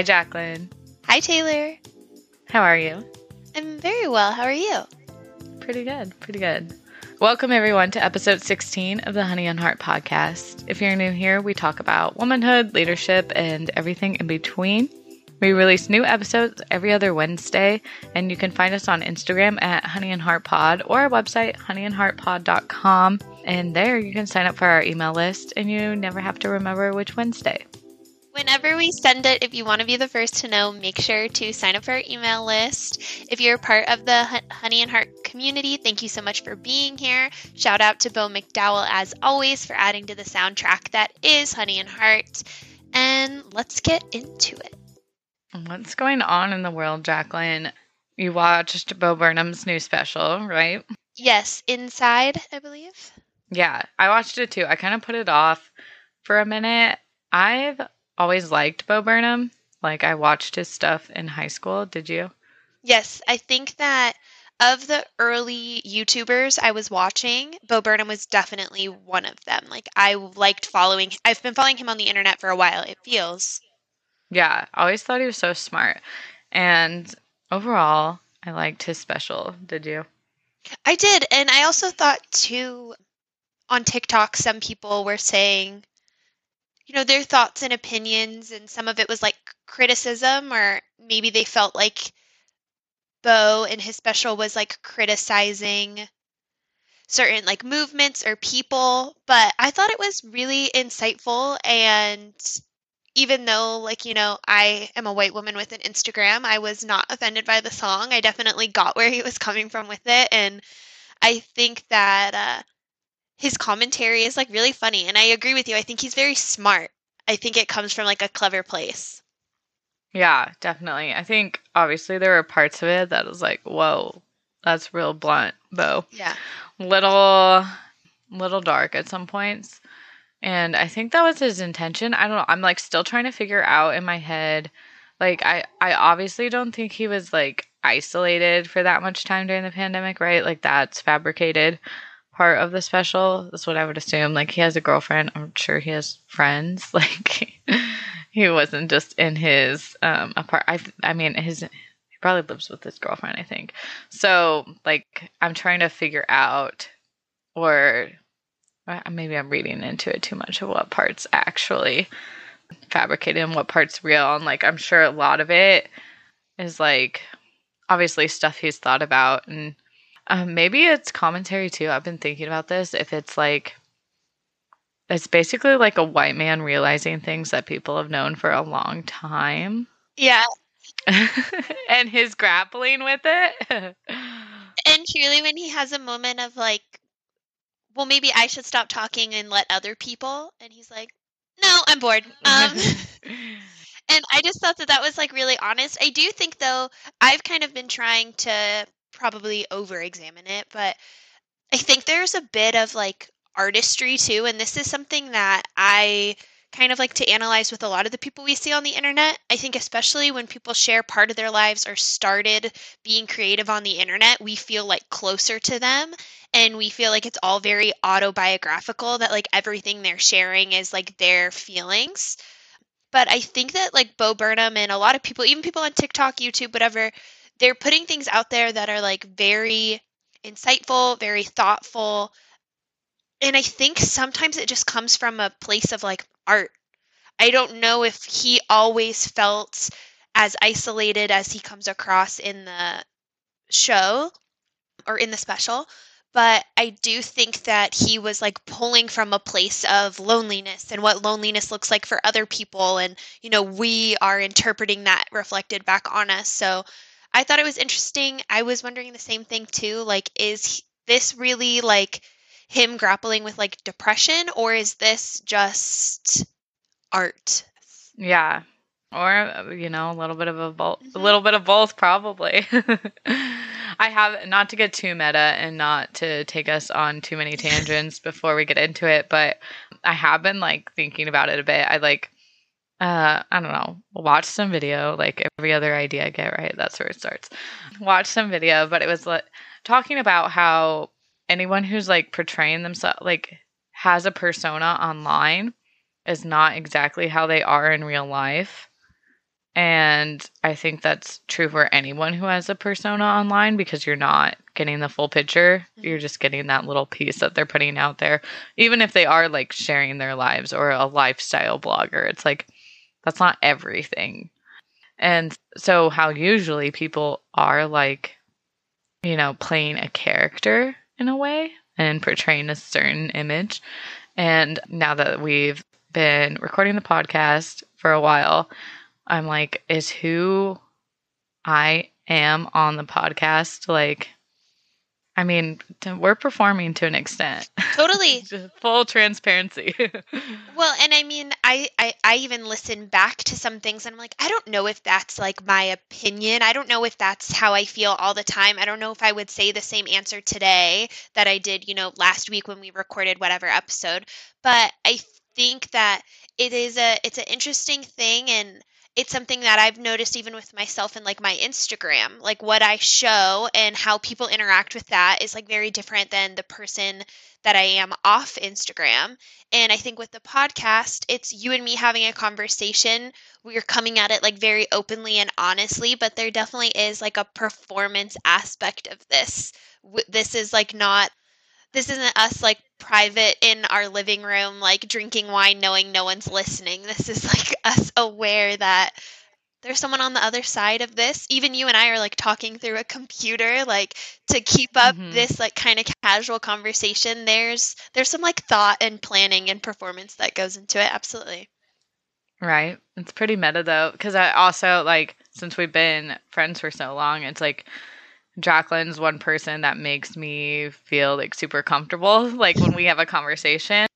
Hi, Jacqueline. Hi, Taylor. How are you? I'm very well. How are you? Pretty good. Pretty good. Welcome, everyone, to episode 16 of the Honey and Heart podcast. If you're new here, we talk about womanhood, leadership, and everything in between. We release new episodes every other Wednesday, and you can find us on Instagram at Honey and Heart Pod or our website, honeyandheartpod.com. And there you can sign up for our email list, and you never have to remember which Wednesday. Whenever we send it, if you want to be the first to know, make sure to sign up for our email list. If you're part of the Honey and Heart community, thank you so much for being here. Shout out to Bo McDowell, as always, for adding to the soundtrack that is Honey and Heart. And let's get into it. What's going on in the world, Jacqueline? You watched Bo Burnham's new special, right? Yes, Inside, I believe. Yeah, I watched it too. I kind of put it off for a minute. I've always liked Bo Burnham. Like I watched his stuff in high school. Did you? Yes, I think that of the early YouTubers I was watching, Bo Burnham was definitely one of them. Like I liked following I've been following him on the internet for a while, it feels. Yeah, I always thought he was so smart. And overall, I liked his special. Did you? I did, and I also thought too on TikTok some people were saying you know, their thoughts and opinions, and some of it was like criticism, or maybe they felt like Bo in his special was like criticizing certain like movements or people. But I thought it was really insightful. And even though, like, you know, I am a white woman with an Instagram, I was not offended by the song. I definitely got where he was coming from with it. And I think that, uh, his commentary is like really funny and I agree with you. I think he's very smart. I think it comes from like a clever place. Yeah, definitely. I think obviously there were parts of it that was like, whoa, that's real blunt, Bo. Yeah. Little little dark at some points. And I think that was his intention. I don't know. I'm like still trying to figure out in my head. Like I I obviously don't think he was like isolated for that much time during the pandemic, right? Like that's fabricated part of the special. That's what I would assume. Like he has a girlfriend. I'm sure he has friends. Like he wasn't just in his um apart. I I mean his he probably lives with his girlfriend. I think. So like I'm trying to figure out, or maybe I'm reading into it too much of what parts actually fabricated and what parts real. And like I'm sure a lot of it is like obviously stuff he's thought about and um, maybe it's commentary too. I've been thinking about this. If it's like, it's basically like a white man realizing things that people have known for a long time. Yeah. and his grappling with it. and truly, when he has a moment of like, well, maybe I should stop talking and let other people. And he's like, no, I'm bored. Um, and I just thought that that was like really honest. I do think, though, I've kind of been trying to probably over examine it, but I think there's a bit of like artistry too. And this is something that I kind of like to analyze with a lot of the people we see on the internet. I think, especially when people share part of their lives or started being creative on the internet, we feel like closer to them and we feel like it's all very autobiographical, that like everything they're sharing is like their feelings. But I think that like Bo Burnham and a lot of people, even people on TikTok, YouTube, whatever, they're putting things out there that are like very insightful, very thoughtful. And I think sometimes it just comes from a place of like art. I don't know if he always felt as isolated as he comes across in the show or in the special, but I do think that he was like pulling from a place of loneliness and what loneliness looks like for other people. And, you know, we are interpreting that reflected back on us. So I thought it was interesting. I was wondering the same thing too. Like, is this really like him grappling with like depression, or is this just art? Yeah, or you know, a little bit of a both, mm-hmm. a little bit of both, probably. I have not to get too meta and not to take us on too many tangents before we get into it, but I have been like thinking about it a bit. I like uh, I don't know, watch some video, like every other idea I get, right? That's where it starts. Watch some video, but it was like talking about how anyone who's like portraying themselves, like has a persona online, is not exactly how they are in real life. And I think that's true for anyone who has a persona online because you're not getting the full picture. Mm-hmm. You're just getting that little piece that they're putting out there. Even if they are like sharing their lives or a lifestyle blogger, it's like that's not everything. And so, how usually people are like, you know, playing a character in a way and portraying a certain image. And now that we've been recording the podcast for a while, I'm like, is who I am on the podcast like I mean, we're performing to an extent. Totally. Full transparency. well, and I mean, I, I I even listen back to some things and I'm like, I don't know if that's like my opinion. I don't know if that's how I feel all the time. I don't know if I would say the same answer today that I did, you know, last week when we recorded whatever episode. But I think that it is a it's an interesting thing and it's something that I've noticed even with myself and like my Instagram, like what I show and how people interact with that is like very different than the person that I am off Instagram. And I think with the podcast, it's you and me having a conversation. We're coming at it like very openly and honestly, but there definitely is like a performance aspect of this. This is like not this isn't us like private in our living room, like drinking wine, knowing no one's listening. This is like us aware that there's someone on the other side of this. Even you and I are like talking through a computer, like to keep up mm-hmm. this like kind of casual conversation. There's there's some like thought and planning and performance that goes into it. Absolutely. Right. It's pretty meta though, because I also like since we've been friends for so long, it's like Jacqueline's one person that makes me feel like super comfortable, like when we have a conversation.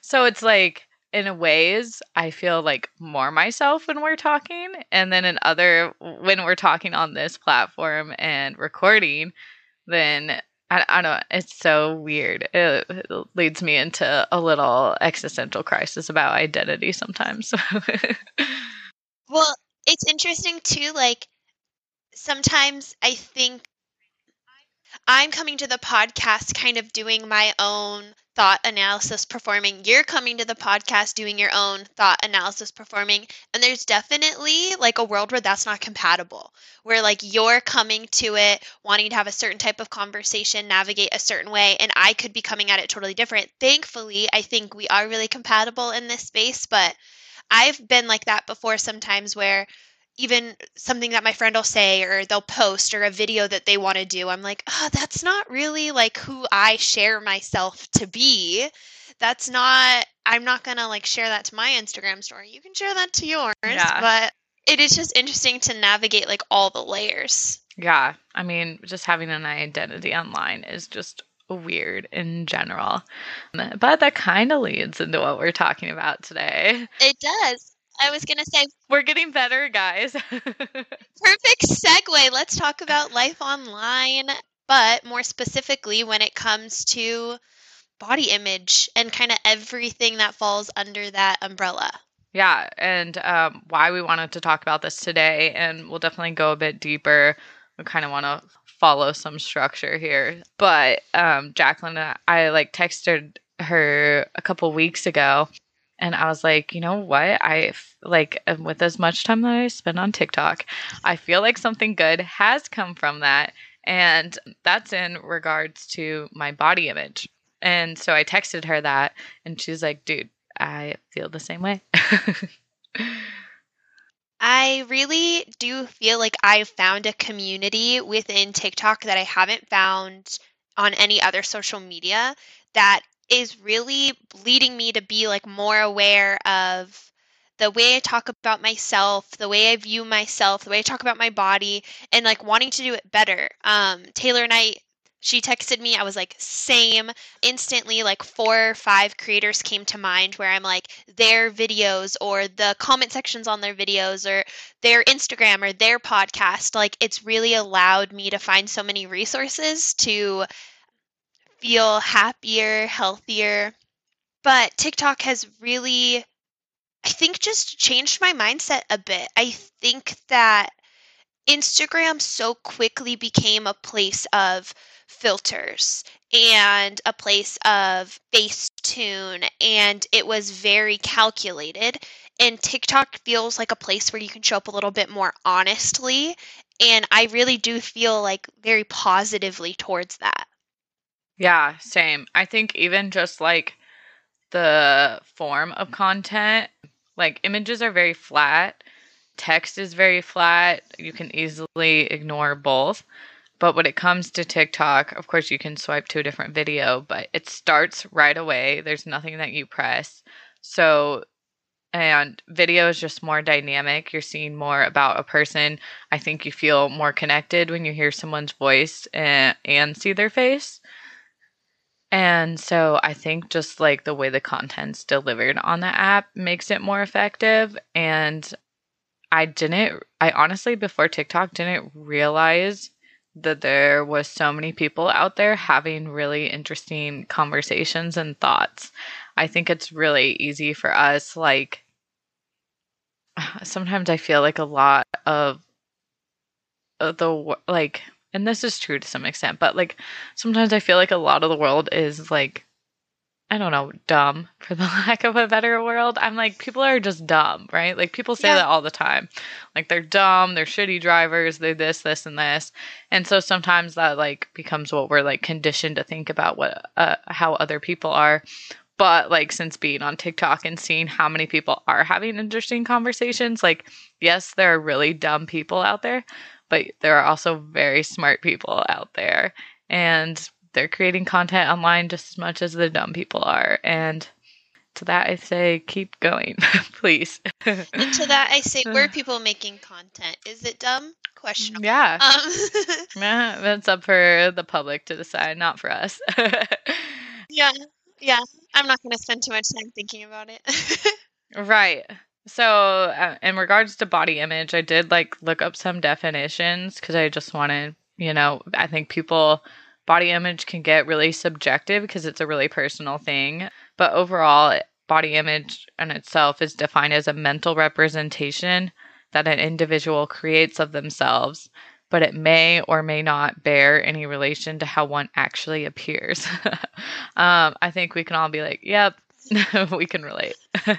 So it's like, in a ways, I feel like more myself when we're talking. And then in other, when we're talking on this platform and recording, then I, I don't know, it's so weird. It, it leads me into a little existential crisis about identity sometimes. well, it's interesting too, like, sometimes I think I'm coming to the podcast kind of doing my own thought analysis performing. You're coming to the podcast doing your own thought analysis performing. And there's definitely like a world where that's not compatible, where like you're coming to it wanting to have a certain type of conversation, navigate a certain way, and I could be coming at it totally different. Thankfully, I think we are really compatible in this space, but I've been like that before sometimes where even something that my friend will say or they'll post or a video that they want to do i'm like oh that's not really like who i share myself to be. That's not i'm not gonna like share that to my instagram story. You can share that to yours yeah. but it is just interesting to navigate like all the layers. Yeah. I mean just having an identity online is just weird in general. But that kind of leads into what we're talking about today. It does I was going to say we're getting better, guys. perfect segue. Let's talk about life online, but more specifically when it comes to body image and kind of everything that falls under that umbrella. Yeah, and um, why we wanted to talk about this today, and we'll definitely go a bit deeper. We kind of want to follow some structure here, but um, Jacqueline, I like texted her a couple weeks ago and I was like, you know what? I like um, with as much time that I spend on TikTok, I feel like something good has come from that. And that's in regards to my body image. And so I texted her that, and she's like, dude, I feel the same way. I really do feel like I've found a community within TikTok that I haven't found on any other social media that is really leading me to be like more aware of the way I talk about myself, the way I view myself, the way I talk about my body, and like wanting to do it better. Um, Taylor and I, she texted me. I was like, same. Instantly, like four or five creators came to mind where I'm like, their videos or the comment sections on their videos or their Instagram or their podcast. Like, it's really allowed me to find so many resources to feel happier, healthier. But TikTok has really, I think, just changed my mindset a bit. I think that Instagram so quickly became a place of filters and a place of Facetune, and it was very calculated. And TikTok feels like a place where you can show up a little bit more honestly. And I really do feel like very positively towards that. Yeah, same. I think even just like the form of content, like images are very flat, text is very flat. You can easily ignore both. But when it comes to TikTok, of course, you can swipe to a different video, but it starts right away. There's nothing that you press. So, and video is just more dynamic. You're seeing more about a person. I think you feel more connected when you hear someone's voice and, and see their face. And so I think just like the way the content's delivered on the app makes it more effective. And I didn't, I honestly, before TikTok, didn't realize that there was so many people out there having really interesting conversations and thoughts. I think it's really easy for us, like, sometimes I feel like a lot of the, like, and this is true to some extent, but like sometimes I feel like a lot of the world is like I don't know, dumb for the lack of a better world. I'm like people are just dumb, right? Like people say yeah. that all the time. Like they're dumb, they're shitty drivers, they're this, this and this. And so sometimes that like becomes what we're like conditioned to think about what uh, how other people are. But like since being on TikTok and seeing how many people are having interesting conversations, like yes, there are really dumb people out there, but there are also very smart people out there and they're creating content online just as much as the dumb people are and to that I say keep going, please. and to that I say where people making content? Is it dumb? Questionable. Yeah. Um. yeah. That's up for the public to decide, not for us. yeah. Yeah. I'm not going to spend too much time thinking about it. right. So, uh, in regards to body image, I did like look up some definitions because I just wanted, you know, I think people body image can get really subjective because it's a really personal thing. But overall, body image in itself is defined as a mental representation that an individual creates of themselves, but it may or may not bear any relation to how one actually appears. um, I think we can all be like, yep, we can relate.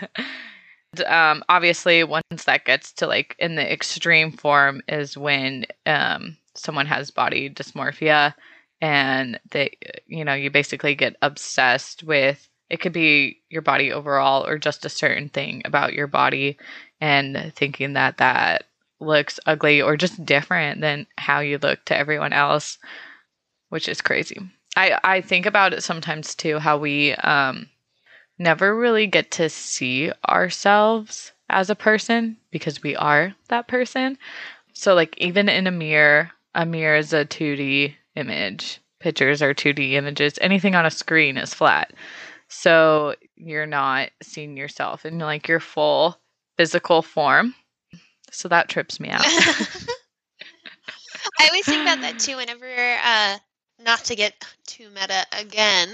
um, obviously, once that gets to like in the extreme form is when um, someone has body dysmorphia and they, you know, you basically get obsessed with it could be your body overall or just a certain thing about your body and thinking that that looks ugly or just different than how you look to everyone else, which is crazy. I, I think about it sometimes too, how we um, never really get to see ourselves as a person because we are that person. So, like, even in a mirror, a mirror is a 2D image. Pictures are 2D images. Anything on a screen is flat. So, you're not seeing yourself in like your full physical form. So, that trips me out. I always think about that too whenever, uh, not to get too meta again,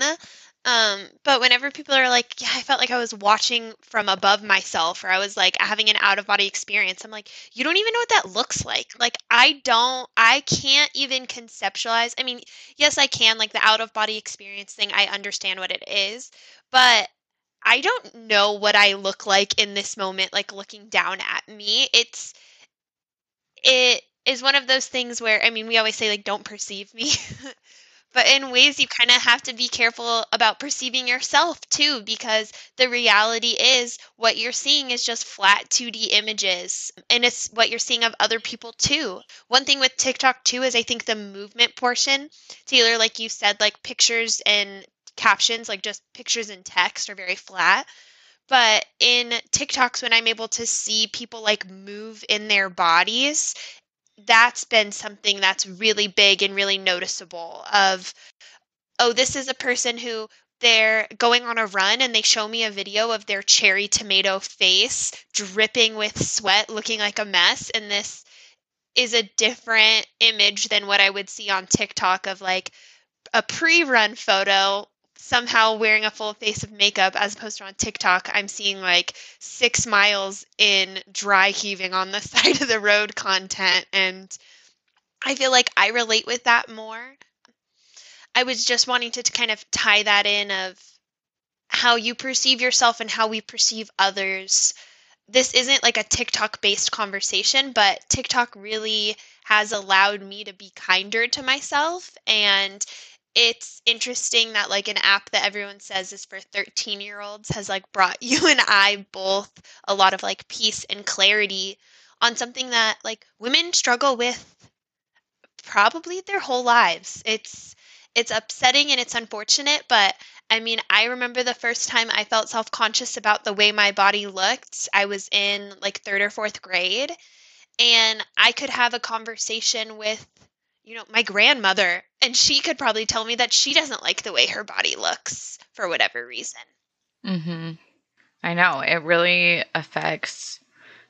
um, but whenever people are like, yeah, I felt like I was watching from above myself, or I was like having an out of body experience, I'm like, you don't even know what that looks like. Like, I don't, I can't even conceptualize. I mean, yes, I can, like the out of body experience thing, I understand what it is, but I don't know what I look like in this moment, like looking down at me. It's, it is one of those things where, I mean, we always say, like, don't perceive me. but in ways you kind of have to be careful about perceiving yourself too because the reality is what you're seeing is just flat 2D images and it's what you're seeing of other people too. One thing with TikTok too is I think the movement portion, Taylor like you said like pictures and captions like just pictures and text are very flat. But in TikToks, when I'm able to see people like move in their bodies, that's been something that's really big and really noticeable of oh this is a person who they're going on a run and they show me a video of their cherry tomato face dripping with sweat looking like a mess. And this is a different image than what I would see on TikTok of like a pre-run photo somehow wearing a full face of makeup as opposed to on TikTok, I'm seeing like six miles in dry heaving on the side of the road content. And I feel like I relate with that more. I was just wanting to, to kind of tie that in of how you perceive yourself and how we perceive others. This isn't like a TikTok based conversation, but TikTok really has allowed me to be kinder to myself. And it's interesting that like an app that everyone says is for 13 year olds has like brought you and I both a lot of like peace and clarity on something that like women struggle with probably their whole lives. It's it's upsetting and it's unfortunate, but I mean, I remember the first time I felt self conscious about the way my body looked. I was in like third or fourth grade, and I could have a conversation with, you know, my grandmother, and she could probably tell me that she doesn't like the way her body looks for whatever reason. Mhm. I know it really affects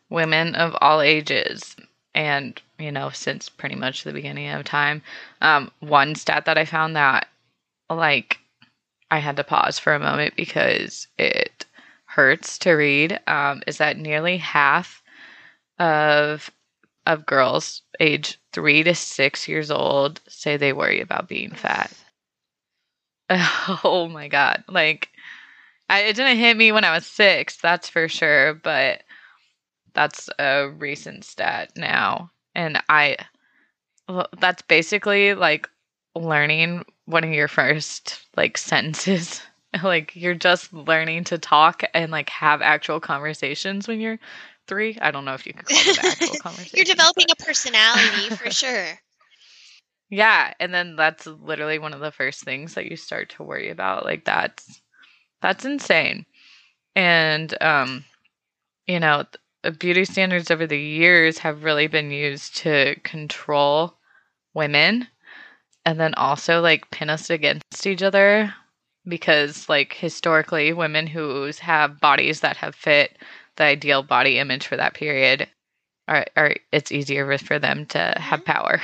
women of all ages and you know since pretty much the beginning of time um, one stat that i found that like i had to pause for a moment because it hurts to read um, is that nearly half of of girls age three to six years old say they worry about being fat oh my god like I, it didn't hit me when i was six that's for sure but that's a recent stat now. And I, well, that's basically like learning one of your first like sentences. like you're just learning to talk and like have actual conversations when you're three. I don't know if you could call it actual conversation. you're developing but... a personality for sure. Yeah, and then that's literally one of the first things that you start to worry about. Like that's that's insane. And um you know, beauty standards over the years have really been used to control women and then also like pin us against each other because like historically women who have bodies that have fit the ideal body image for that period are, are it's easier for them to mm-hmm. have power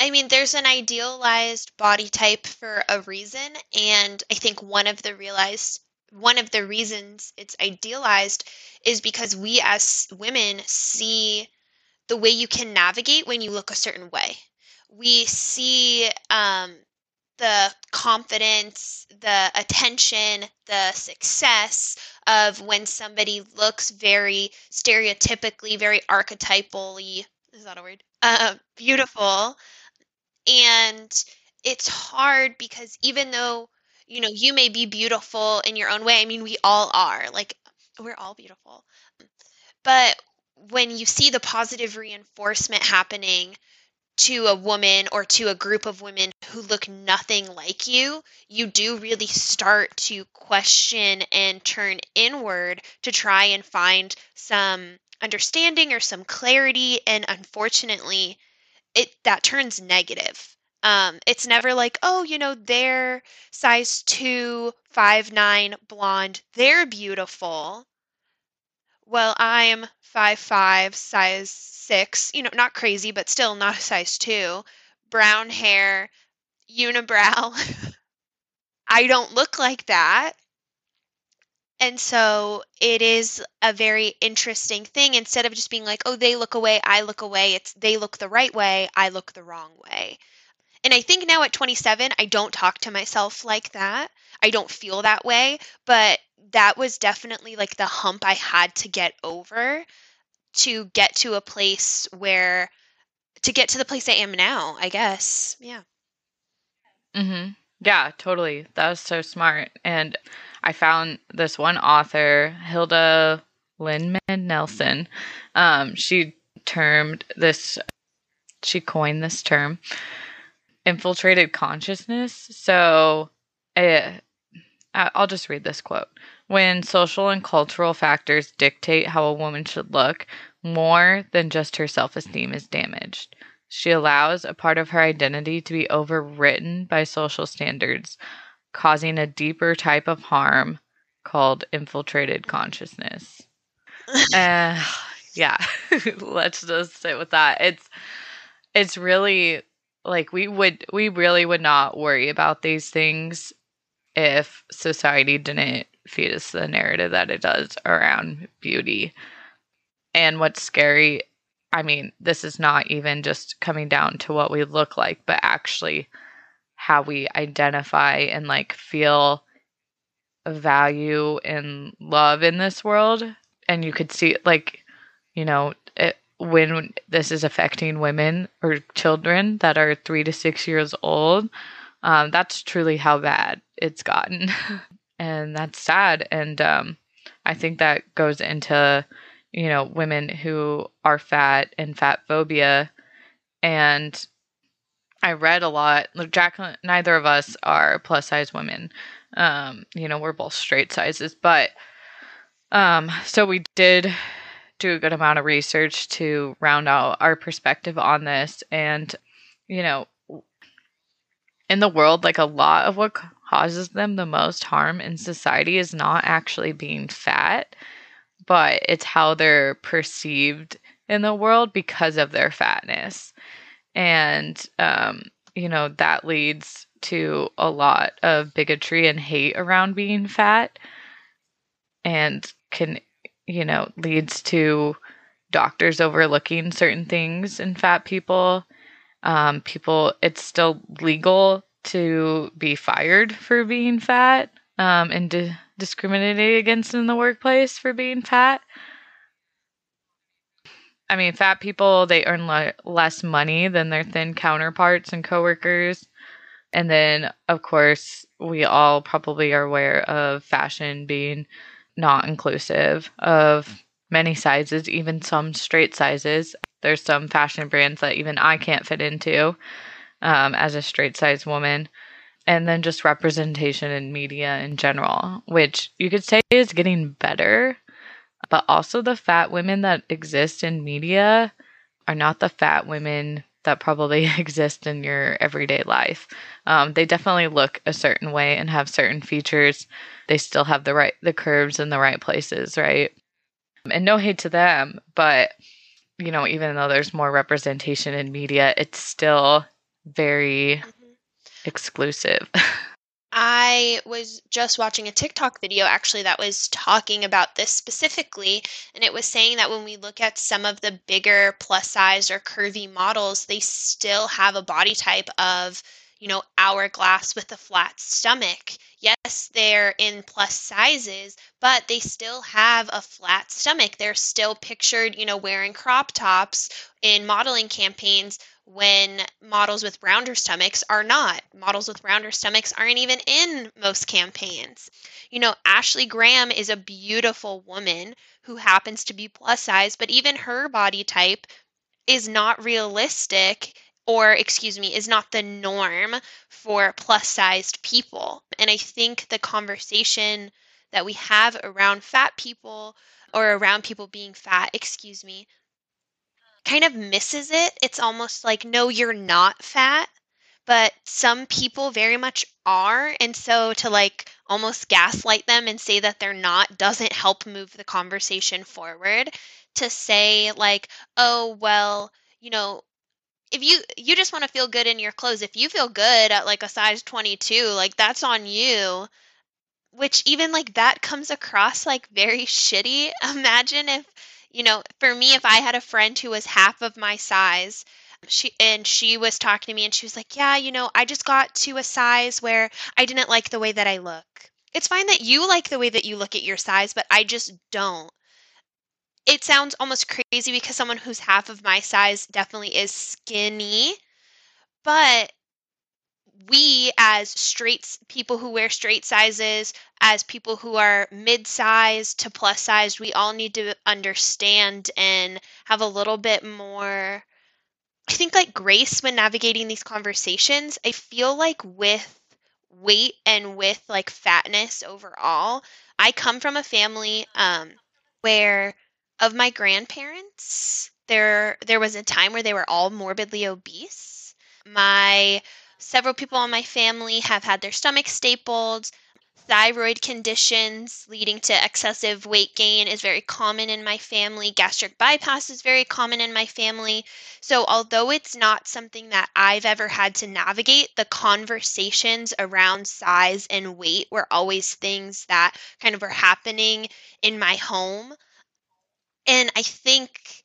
I mean, there's an idealized body type for a reason, and I think one of the realized one of the reasons it's idealized is because we as women see the way you can navigate when you look a certain way. We see um, the confidence, the attention, the success of when somebody looks very stereotypically, very archetypally, is that a word? Uh, beautiful. And it's hard because even though you know, you may be beautiful in your own way. I mean, we all are. Like, we're all beautiful. But when you see the positive reinforcement happening to a woman or to a group of women who look nothing like you, you do really start to question and turn inward to try and find some understanding or some clarity and unfortunately it that turns negative um, it's never like, oh, you know, they're size two, five nine, blonde. They're beautiful. Well, I'm five five, size six. You know, not crazy, but still not a size two. Brown hair, unibrow. I don't look like that. And so it is a very interesting thing. Instead of just being like, oh, they look away, I look away, it's they look the right way, I look the wrong way. And I think now at 27, I don't talk to myself like that. I don't feel that way, but that was definitely like the hump I had to get over to get to a place where to get to the place I am now, I guess. Yeah. Mhm. Yeah, totally. That was so smart. And I found this one author, Hilde Lindemann Nelson. Um, she termed this she coined this term infiltrated consciousness. So uh, I'll just read this quote. When social and cultural factors dictate how a woman should look, more than just her self esteem is damaged. She allows a part of her identity to be overwritten by social standards, causing a deeper type of harm called infiltrated consciousness. uh, yeah, let's just sit with that. It's it's really like we would we really would not worry about these things if society didn't feed us the narrative that it does around beauty. And what's scary, I mean, this is not even just coming down to what we look like, but actually how we identify and like feel value and love in this world and you could see like you know when this is affecting women or children that are three to six years old um, that's truly how bad it's gotten. And that's sad. And um, i think that goes into you know women who are fat and fat phobia. And i read a lot. Jacqueline neither of us are plus size women. Um, you know we're both straight sizes. But um, so we did do a good amount of research to round out our perspective on this. And you know in the world like a lot of what causes them the most harm in society is not actually being fat but it's how they're perceived in the world because of their fatness. And um, you know that leads to a lot of bigotry and hate around being fat and can you know leads to doctors overlooking certain things in fat people. Um, people it's still legal to be fired for being fat um, and di- discriminated against in the workplace for being fat. I mean fat people they earn le- less money than their thin counterparts and coworkers. And then of course we all probably are aware of fashion being not inclusive of many sizes, even some straight sizes. There's some fashion brands that even I can't fit into um, as a straight size woman. And then just representation in media in general, which you could say is getting better. But also, the fat women that exist in media are not the fat women that probably exist in your everyday life. Um, they definitely look a certain way and have certain features. They still have the right the curves in the right places, right? And no hate to them, but you know, even though there's more representation in media, it's still very mm-hmm. exclusive. I was just watching a TikTok video actually that was talking about this specifically, and it was saying that when we look at some of the bigger plus size or curvy models, they still have a body type of, you know, hourglass with a flat stomach. Yes, they're in plus sizes, but they still have a flat stomach. They're still pictured, you know, wearing crop tops in modeling campaigns when models with rounder stomachs are not. Models with rounder stomachs aren't even in most campaigns. You know, Ashley Graham is a beautiful woman who happens to be plus size, but even her body type is not realistic or excuse me is not the norm for plus sized people and i think the conversation that we have around fat people or around people being fat excuse me kind of misses it. It's almost like, no, you're not fat, but some people very much are. And so to like almost gaslight them and say that they're not doesn't help move the conversation forward. To say, like, oh, well, you know, if you you just want to feel good in your clothes if you feel good at like a size 22 like that's on you which even like that comes across like very shitty imagine if you know, for me, if I had a friend who was half of my size, she and she was talking to me and she was like, "Yeah, you know, I just got to a size where I didn't like the way that I look." It's fine that you like the way that you look at your size, but I just don't. It sounds almost crazy because someone who's half of my size definitely is skinny, but we as straight people who wear straight sizes as people who are mid-sized to plus sized we all need to understand and have a little bit more i think like grace when navigating these conversations. I feel like with weight and with like fatness overall i come from a family um where of my grandparents there there was a time where they were all morbidly obese. My Several people in my family have had their stomach stapled. Thyroid conditions leading to excessive weight gain is very common in my family. Gastric bypass is very common in my family. So, although it's not something that I've ever had to navigate, the conversations around size and weight were always things that kind of were happening in my home. And I think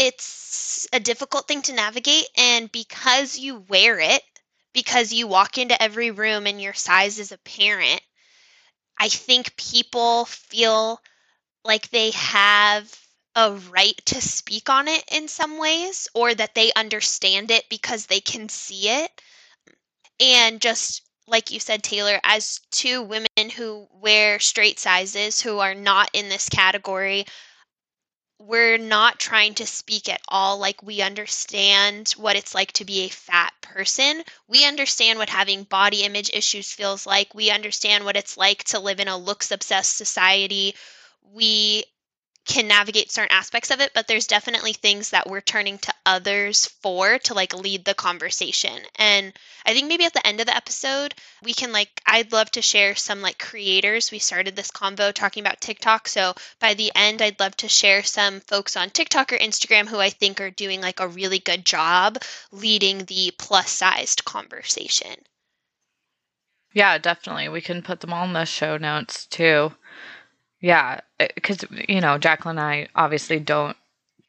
it's a difficult thing to navigate and because you wear it because you walk into every room and your size is apparent, I think people feel like they have a right to speak on it in some ways or that they understand it because they can see it. And just like you said, Taylor, as two women who wear straight sizes who are not in this category, we're not trying to speak at all like we understand what it's like to be a fat person. We understand what having body image issues feels like. We understand what it's like to live in a looks obsessed society. We can navigate certain aspects of it, but there's definitely things that we're turning to others for to like lead the conversation. And I think maybe at the end of the episode, we can like, I'd love to share some like creators. We started this convo talking about TikTok. So by the end, I'd love to share some folks on TikTok or Instagram who I think are doing like a really good job leading the plus sized conversation. Yeah, definitely. We can put them all in the show notes too. Yeah, because uh, you know, Jacqueline and I obviously don't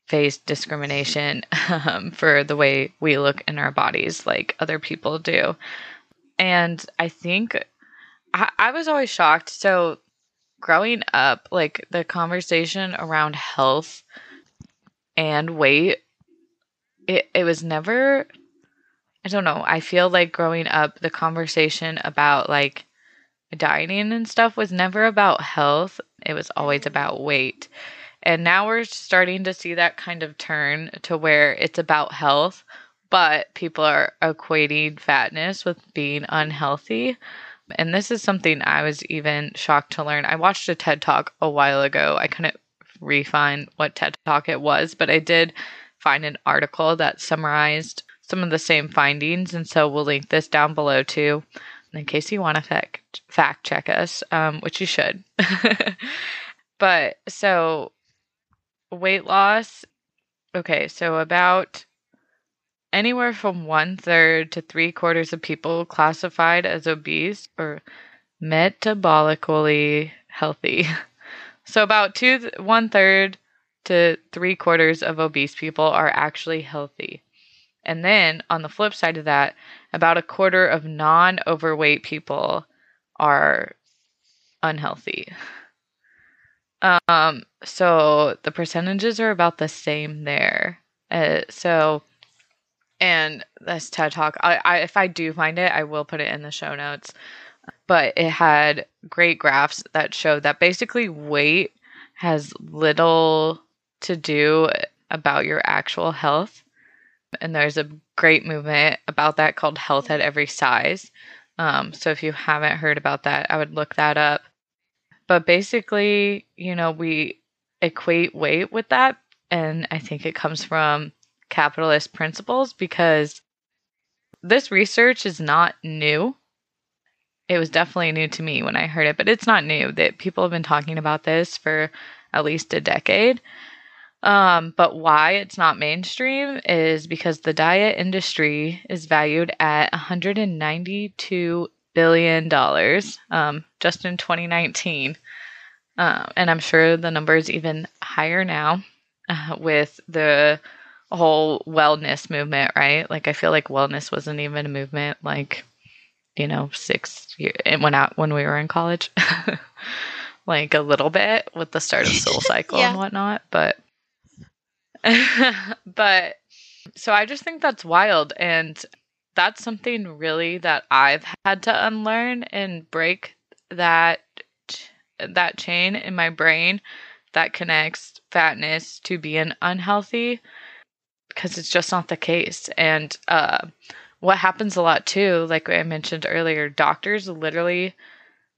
face discrimination um, for the way we look in our bodies like other people do, and I think I, I was always shocked. So, growing up, like the conversation around health and weight, it it was never. I don't know. I feel like growing up, the conversation about like dieting and stuff was never about health. It was always mm-hmm. about weight. And now we're starting to see that kind of turn to where it's about health, but people are equating fatness with being unhealthy. And this is something I was even shocked to learn. I watched a TED Talk a while ago. I couldn't refine what TED Talk it was, but I did find an article that summarized some of the same findings. And so we'll link this down below too in case you want to fact check us, um, which you should. but so weight loss. Okay, so about anywhere from one third to three quarters of people classified as obese or metabolically healthy. So about two one third to three quarters of obese people are actually healthy. And then on the flip side of that, about a quarter of non overweight people are unhealthy. Um, so the percentages are about the same there. Uh, so, and this TED Talk, I, I, if I do find it, I will put it in the show notes. But it had great graphs that showed that basically weight has little to do about your actual health and there's a great movement about that called Health at Every Size. Um, so if you haven't heard about that, I would look that up. But basically, you know, we equate weight with that. And I think it comes from capitalist principles because this research is not new. It was definitely new to me when I heard it, but it's not new that people have been talking about this for at least a decade. Um, but why it's not mainstream is because the diet industry is valued at 192 billion dollars um, just in 2019, uh, and I'm sure the number is even higher now uh, with the whole wellness movement. Right? Like I feel like wellness wasn't even a movement like you know six years it went out when we were in college. like a little bit with the start of SoulCycle yeah. and whatnot, but but so I just think that's wild. And that's something really that I've had to unlearn and break that that chain in my brain that connects fatness to being unhealthy because it's just not the case. And uh, what happens a lot too, like I mentioned earlier, doctors literally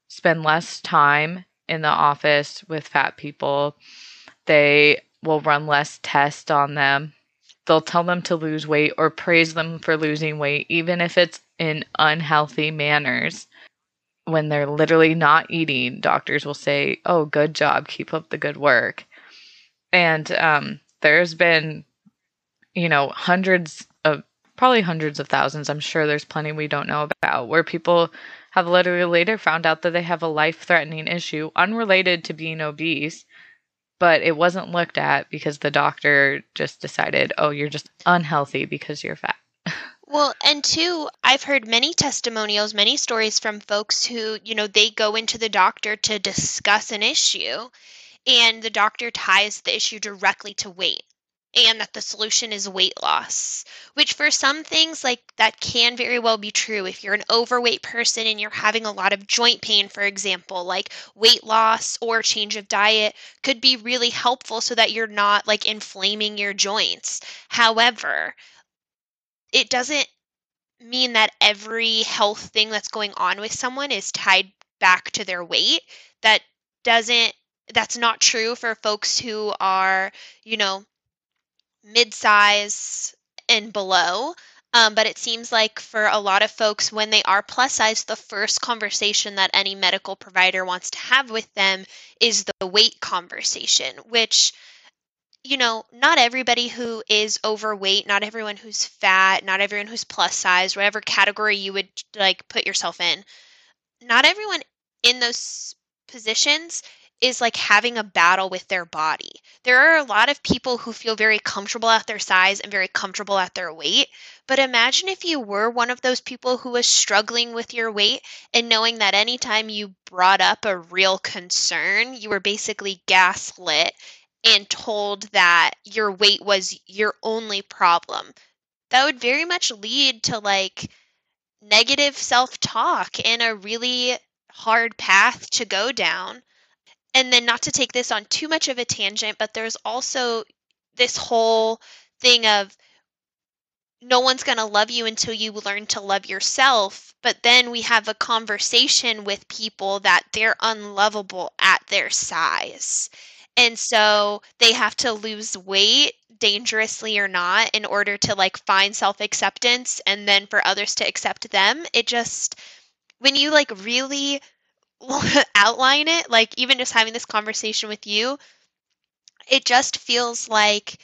spend less time in the office with fat people. They will run less tests on them. They'll tell them to lose weight or praise them for losing weight, even if it's in unhealthy manners. When they're literally not eating, doctors will say, Oh, good job, keep up the good work. And um, there's been, you know, hundreds of, probably hundreds of thousands, I'm sure there's plenty we don't know about, where people have literally later found out that they have a life threatening issue unrelated to being obese but it wasn't looked at because the doctor just decided, oh, you're just unhealthy because you're fat. Well, and two, I've heard many testimonials, many stories from folks who, you know, they go into the doctor to discuss an issue and the doctor ties the issue directly to weight and that the solution is weight loss, which for some things like that can very well be true. If you're an overweight person and you're having a lot of joint pain, for example, like weight loss or change of diet could be really helpful so that you're not like inflaming your joints. However, it doesn't mean that every health thing that's going on with someone is tied back to their weight. That doesn't that's not true for folks who are, you know, mid-size and below. Um, but it seems like for a lot of folks, when they are plus size, the first conversation that any medical provider wants to have with them is the weight conversation, which, you know, not everybody who is overweight, not everyone who's fat, not everyone who's plus size, whatever category you would like put yourself in, not everyone in those positions is like having a battle with their body. There are a lot of people who feel very comfortable at their size and very comfortable at their weight. But imagine if you were one of those people who was struggling with your weight and knowing that anytime you brought up a real concern, you were basically gaslit and told that your weight was your only problem. That would very much lead to like negative self talk and a really hard path to go down and then not to take this on too much of a tangent, but there's also this whole thing of no one's going to love you until you learn to love yourself. But then we have a conversation with people that they're unlovable at their size. And so they have to lose weight, dangerously or not, in order to like find self acceptance and then for others to accept them. It just, when you like really outline it, like even just having this conversation with you, it just feels like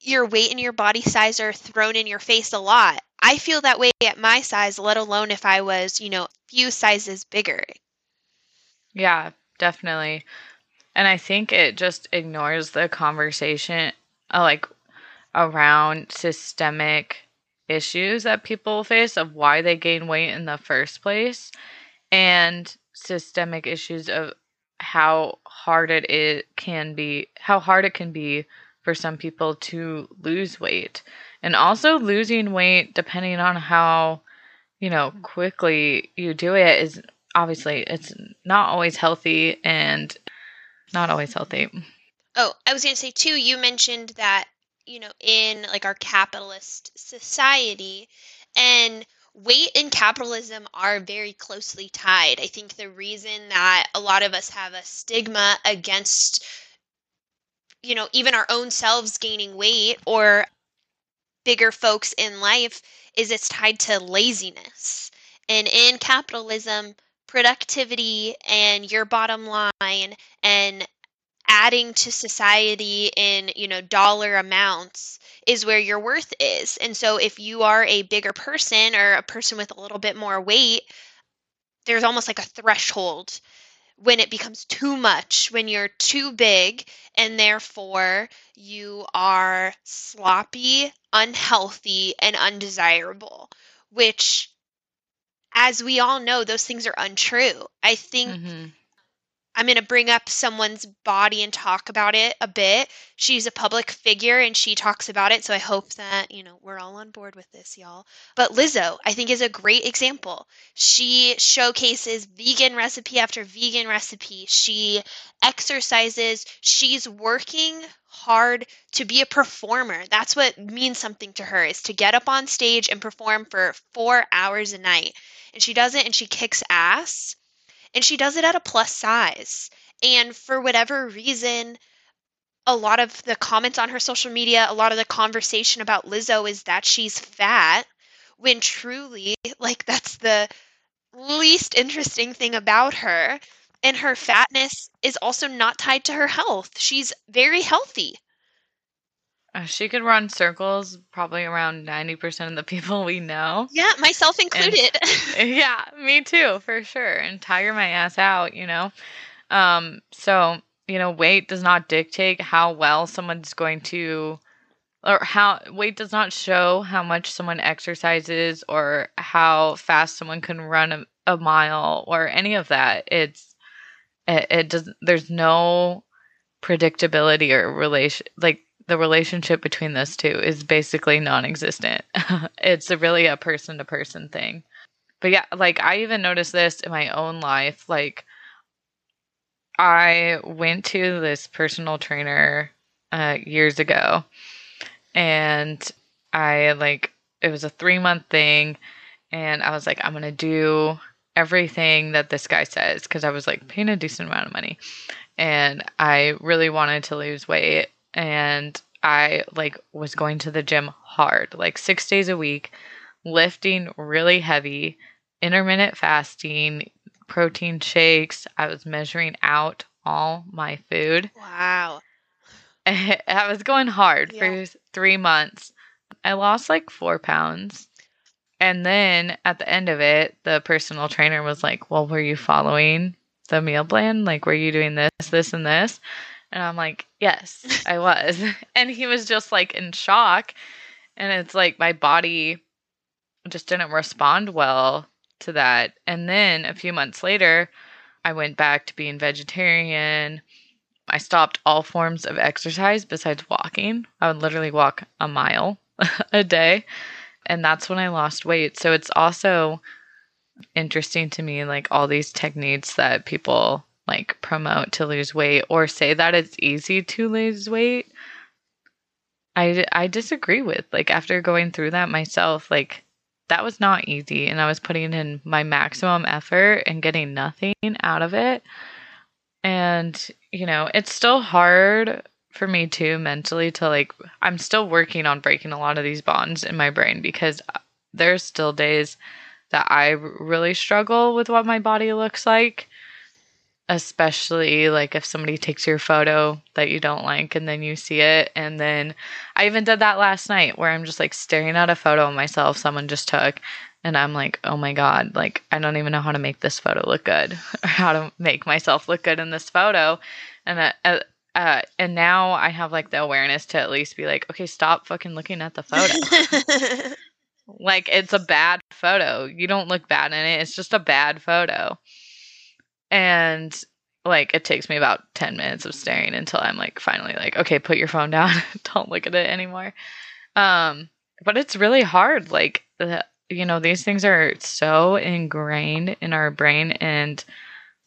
your weight and your body size are thrown in your face a lot. I feel that way at my size, let alone if I was, you know, a few sizes bigger. Yeah, definitely. And I think it just ignores the conversation uh, like around systemic issues that people face of why they gain weight in the first place and systemic issues of how hard it, it can be how hard it can be for some people to lose weight. And also losing weight depending on how you know mm-hmm. quickly you do it is obviously it's not always healthy and not always healthy. Oh i was going to say too you mentioned that you know in like our capitalist society and weight and capitalism are very closely tied. I think the reason that a lot of us have a stigma against you know, even our own selves gaining weight or bigger folks in life is it's tied to laziness. And in capitalism, productivity and your bottom line and adding to society in, you know, dollar amounts is where your worth is. And so if you are a bigger person or a person with a little bit more weight, there's almost like a threshold when it becomes too much, when you're too big, and therefore you are sloppy, unhealthy, and undesirable, which, as we all know, those things are untrue. I think mm-hmm. I'm going to bring up someone's body and talk about it a bit. She's a public figure and she talks about it. So I hope that, you know, we're all on board with this, y'all. But Lizzo, I think, is a great example. She showcases vegan recipe after vegan recipe. She exercises. She's working hard to be a performer. That's what means something to her is to get up on stage and perform for four hours a night. And she does it and she kicks ass and she does it at a plus size. And for whatever reason, a lot of the comments on her social media, a lot of the conversation about Lizzo is that she's fat, when truly, like, that's the least interesting thing about her. And her fatness is also not tied to her health. She's very healthy. Uh, she could run circles probably around 90% of the people we know. Yeah, myself included. And, yeah, me too, for sure. And tire my ass out, you know? Um, so, you know, weight does not dictate how well someone's going to or how weight does not show how much someone exercises or how fast someone can run a, a mile or any of that. It's it, it does there's no predictability or relation like the relationship between those two is basically non-existent. it's a really a person to person thing. But yeah, like I even noticed this in my own life like I went to this personal trainer uh, years ago and I like it was a 3 month thing and I was like I'm going to do everything that this guy says cuz I was like paying a decent amount of money and I really wanted to lose weight and I like was going to the gym hard, like 6 days a week, lifting really heavy, intermittent fasting, protein shakes. I was measuring out all my food. Wow. I was going hard yeah. for three months. I lost like four pounds. And then at the end of it, the personal trainer was like, Well, were you following the meal plan? Like, were you doing this, this, and this? And I'm like, Yes, I was. and he was just like in shock. And it's like my body just didn't respond well to that. And then a few months later, I went back to being vegetarian. I stopped all forms of exercise besides walking. I would literally walk a mile a day. And that's when I lost weight. So it's also interesting to me, like all these techniques that people like promote to lose weight or say that it's easy to lose weight. I, I disagree with like after going through that myself like that was not easy and I was putting in my maximum effort and getting nothing out of it. And, you know, it's still hard for me too mentally to like I'm still working on breaking a lot of these bonds in my brain because uh, there's still days that I really struggle with what my body looks like especially like if somebody takes your photo that you don't like and then you see it and then I even did that last night where I'm just like staring at a photo of myself someone just took and I'm like, "Oh my god, like I don't even know how to make this photo look good or how to make myself look good in this photo." And uh, uh, uh, and now I have like the awareness to at least be like, "Okay, stop fucking looking at the photo." like it's a bad photo. You don't look bad in it. It's just a bad photo and like it takes me about 10 minutes of staring until I'm like finally like okay put your phone down. Don't look at it anymore. Um but it's really hard like the, you know these things are so ingrained in our brain and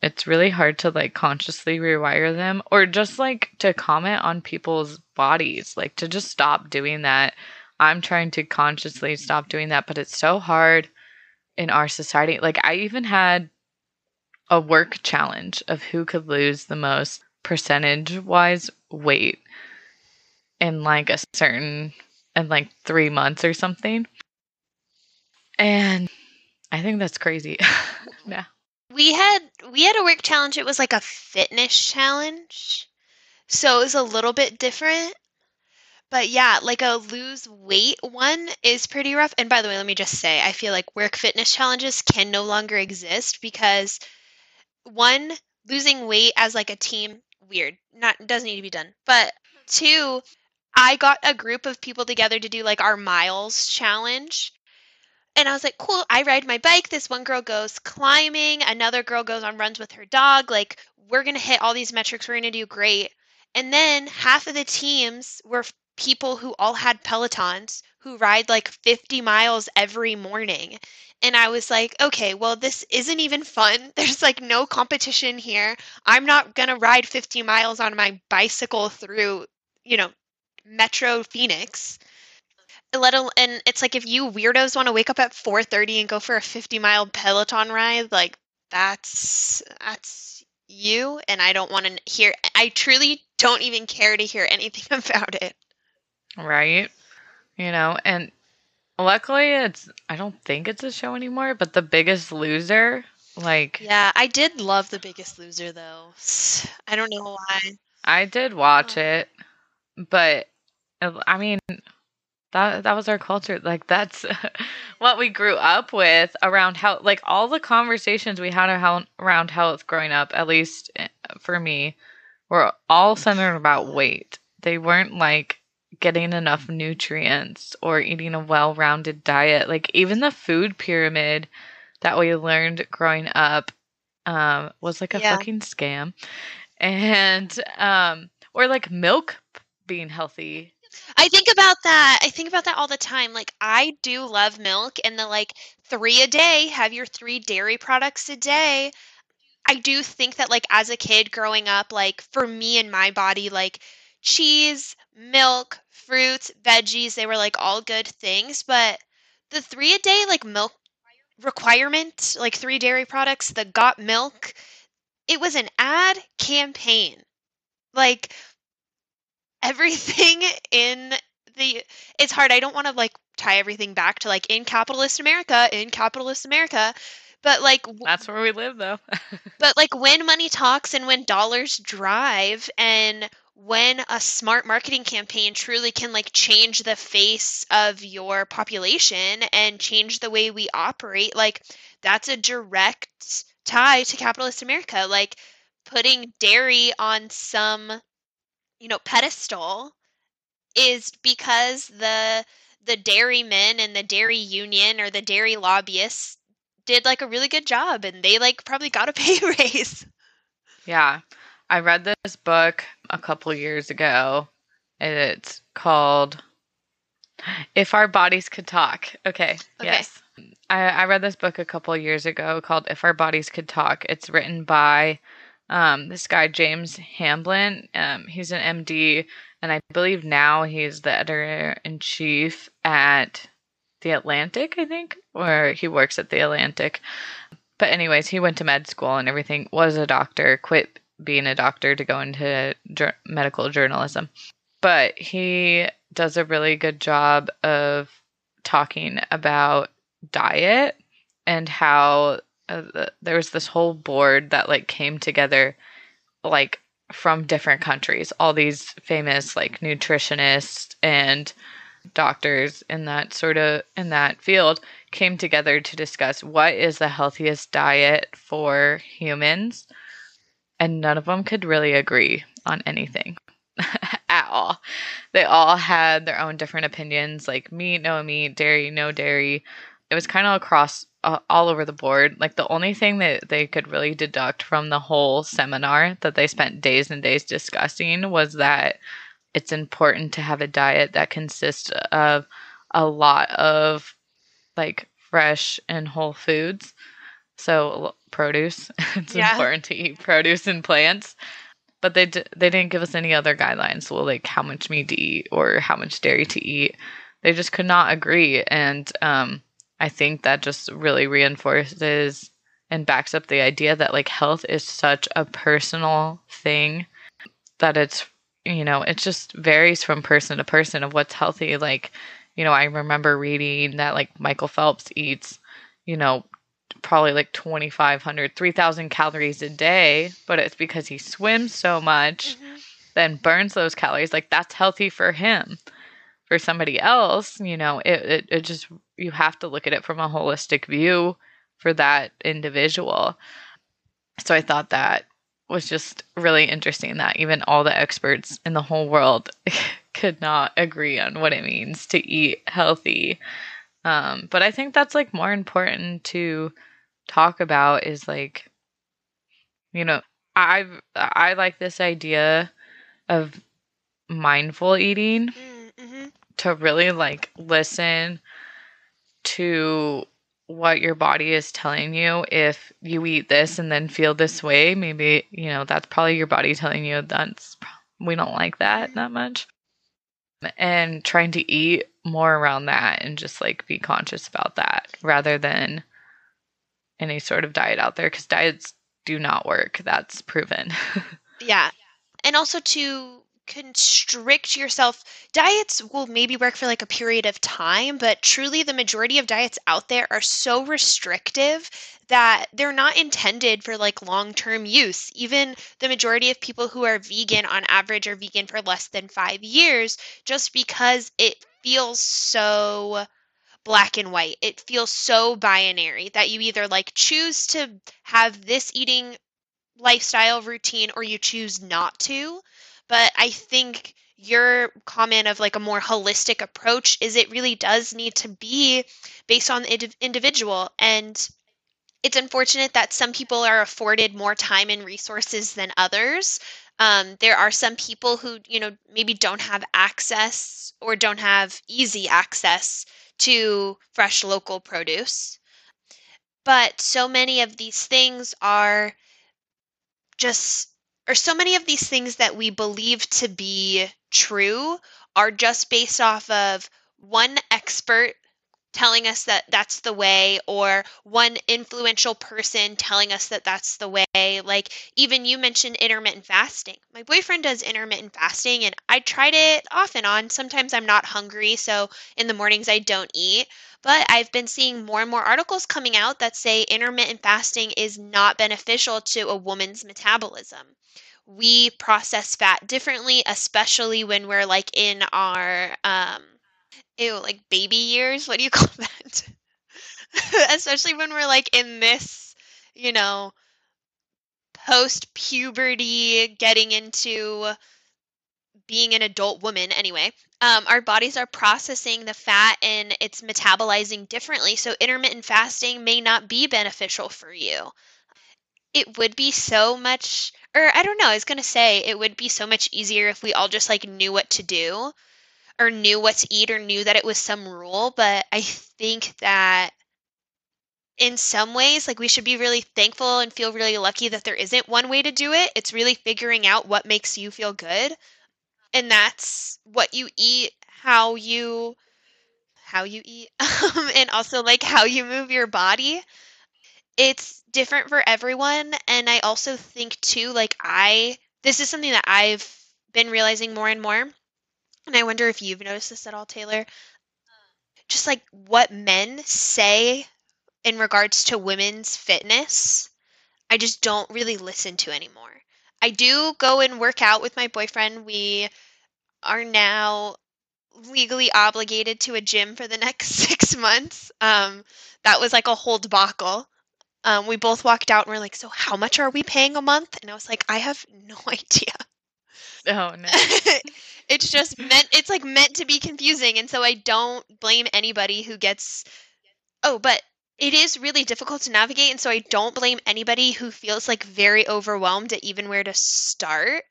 it's really hard to like consciously rewire them or just like to comment on people's bodies like to just stop doing that. I'm trying to consciously stop doing that but it's so hard in our society. Like i even had a work challenge of who could lose the most percentage wise weight in like a certain in like three months or something. And I think that's crazy. yeah. We had we had a work challenge. It was like a fitness challenge. So it was a little bit different. But yeah, like a lose weight one is pretty rough. And by the way, let me just say, I feel like work fitness challenges can no longer exist because one losing weight as like a team weird not doesn't need to be done but two i got a group of people together to do like our miles challenge and i was like cool i ride my bike this one girl goes climbing another girl goes on runs with her dog like we're gonna hit all these metrics we're gonna do great and then half of the teams were people who all had pelotons who ride like 50 miles every morning and I was like, okay, well, this isn't even fun. There's like no competition here. I'm not going to ride 50 miles on my bicycle through, you know, Metro Phoenix. Let alone, and it's like if you weirdos want to wake up at 4:30 and go for a 50 mile Peloton ride, like that's that's you, and I don't want to hear. I truly don't even care to hear anything about it. Right. You know, and Luckily, it's I don't think it's a show anymore, but The Biggest Loser, like Yeah, I did love The Biggest Loser though. I don't know why. I did watch oh. it, but I mean that that was our culture. Like that's what we grew up with around health. Like all the conversations we had around health growing up, at least eh, for me, were all centered about weight. They weren't like getting enough nutrients or eating a well-rounded diet. Like even the food pyramid that we learned growing up um, was like a Yeah. fucking scam, and um, or like milk being healthy. I think about that. I think about that all the time. Like I do love milk and the like 3 a day, have your 3 dairy products a day. I do think that like as a kid growing up, like for me and my body, like cheese, milk, fruits, veggies, they were like all good things, but the 3 a day like milk requirement, like 3 dairy products, the got milk, it was an ad campaign. Like everything in the it's hard. I don't want to like tie everything back to like in capitalist America, in capitalist America, but like That's where we live, though. but like when money talks and when dollars drive and when a smart marketing campaign truly can like change the face of your population and change the way we operate, like that's a direct tie to capitalist America. Like putting dairy on some, you know, pedestal is because the the dairymen and the dairy union or the dairy lobbyists did like a really good job and they like probably got a pay raise. Yeah. I read this book a couple years ago. and It's called If Our Bodies Could Talk. Okay. Okay. Yes. I, I read this book a couple years ago called If Our Bodies Could Talk. It's written by um, this guy, James Hamblin. Um, he's an MD, and I believe now he's the editor in chief at The Atlantic, I think, or he works at The Atlantic. But, anyways, he went to med school and everything, was a doctor, quit being a doctor to go into jour- medical journalism. But he does a really good job of talking about diet and how uh, the, there was this whole board that like came together like from different countries all these famous like nutritionists and doctors in that sort of in that field came together to discuss what is the healthiest diet for humans and none of them could really agree on anything at all. They all had their own different opinions like meat no meat dairy no dairy. It was kind of across uh, all over the board. Like the only thing that they could really deduct from the whole seminar that they spent days and days discussing was that it's important to have a diet that consists of a lot of like fresh and whole foods so produce it's Yeah. important to eat produce and plants but they d- they didn't give us any other guidelines. Well like how much meat to eat or how much dairy to eat. They just could not agree and um i think that just really reinforces and backs up the idea that like health is such a personal thing that it's you know it just varies from person to person of what's healthy. Like you know i remember reading that like michael phelps eats you know probably like 2500 3000 calories a day but it's because he swims so much then burns those calories like that's healthy for him. For somebody else you know it, it, it just you have to look at it from a holistic view for that individual. So i thought that was just really interesting that even all the experts in the whole world could not agree on what it means to eat healthy. Um, but i think that's like more important to talk about is like you know i've i like this idea of mindful eating Mm-hmm. to really like listen to what your body is telling you. If you eat this and then feel this way maybe you know that's probably your body telling you that's we don't like that that much. And trying to eat more around that and just like be conscious about that rather than any sort of diet out there because diets do not work that's proven Yeah. And also to constrict yourself. Diets will maybe work for like a period of time, but truly the majority of diets out there are so restrictive that they're not intended for like long-term use. Even the majority of people who are vegan on average are vegan for less than 5 years just because it feels so black and white. It feels so binary that you either like choose to have this eating lifestyle routine or you choose not to. But I think your comment of like a more holistic approach is it really does need to be based on the individual and it's unfortunate that some people are afforded more time and resources than others um, there are some people who you know maybe don't have access or don't have easy access to fresh local produce. But so many of these things are just or so many of these things that we believe to be true are just based off of one expert telling us that that's the way or one influential person telling us that that's the way. Like even you mentioned intermittent fasting. My boyfriend does intermittent fasting and i tried it off and on. Sometimes i'm not hungry so in the mornings i don't eat. But i've been seeing more and more articles coming out that say intermittent fasting is not beneficial to a woman's metabolism. We process fat differently especially when we're like in our um Ew, like baby years? What do you call that? Especially when we're like in this, you know, post puberty, getting into being an adult woman anyway. Um, our bodies are processing the fat and it's metabolizing differently. So intermittent fasting may not be beneficial for you. It would be so much, or I don't know, I was going to say it would be so much easier if we all just like knew what to do or knew what to eat or knew that it was some rule, but I think that in some ways, like we should be really thankful and feel really lucky that there isn't one way to do it. It's really figuring out what makes you feel good. And that's what you eat, how you how you eat, and also like how you move your body. It's different for everyone, and I also think too like I this is something that I've been realizing more and more and I wonder if you've noticed this at all, Taylor. Just like what men say in regards to women's fitness, I just don't really listen to anymore. I do go and work out with my boyfriend. We are now legally obligated to a gym for the next six months. Um, that was like a whole debacle. Um, we both walked out and we're like, so how much are we paying a month? And I was like, I have no idea. Oh no. it's just meant it's like meant to be confusing and so I don't blame anybody who gets Oh, but it is really difficult to navigate and so I don't blame anybody who feels like very overwhelmed at even where to start.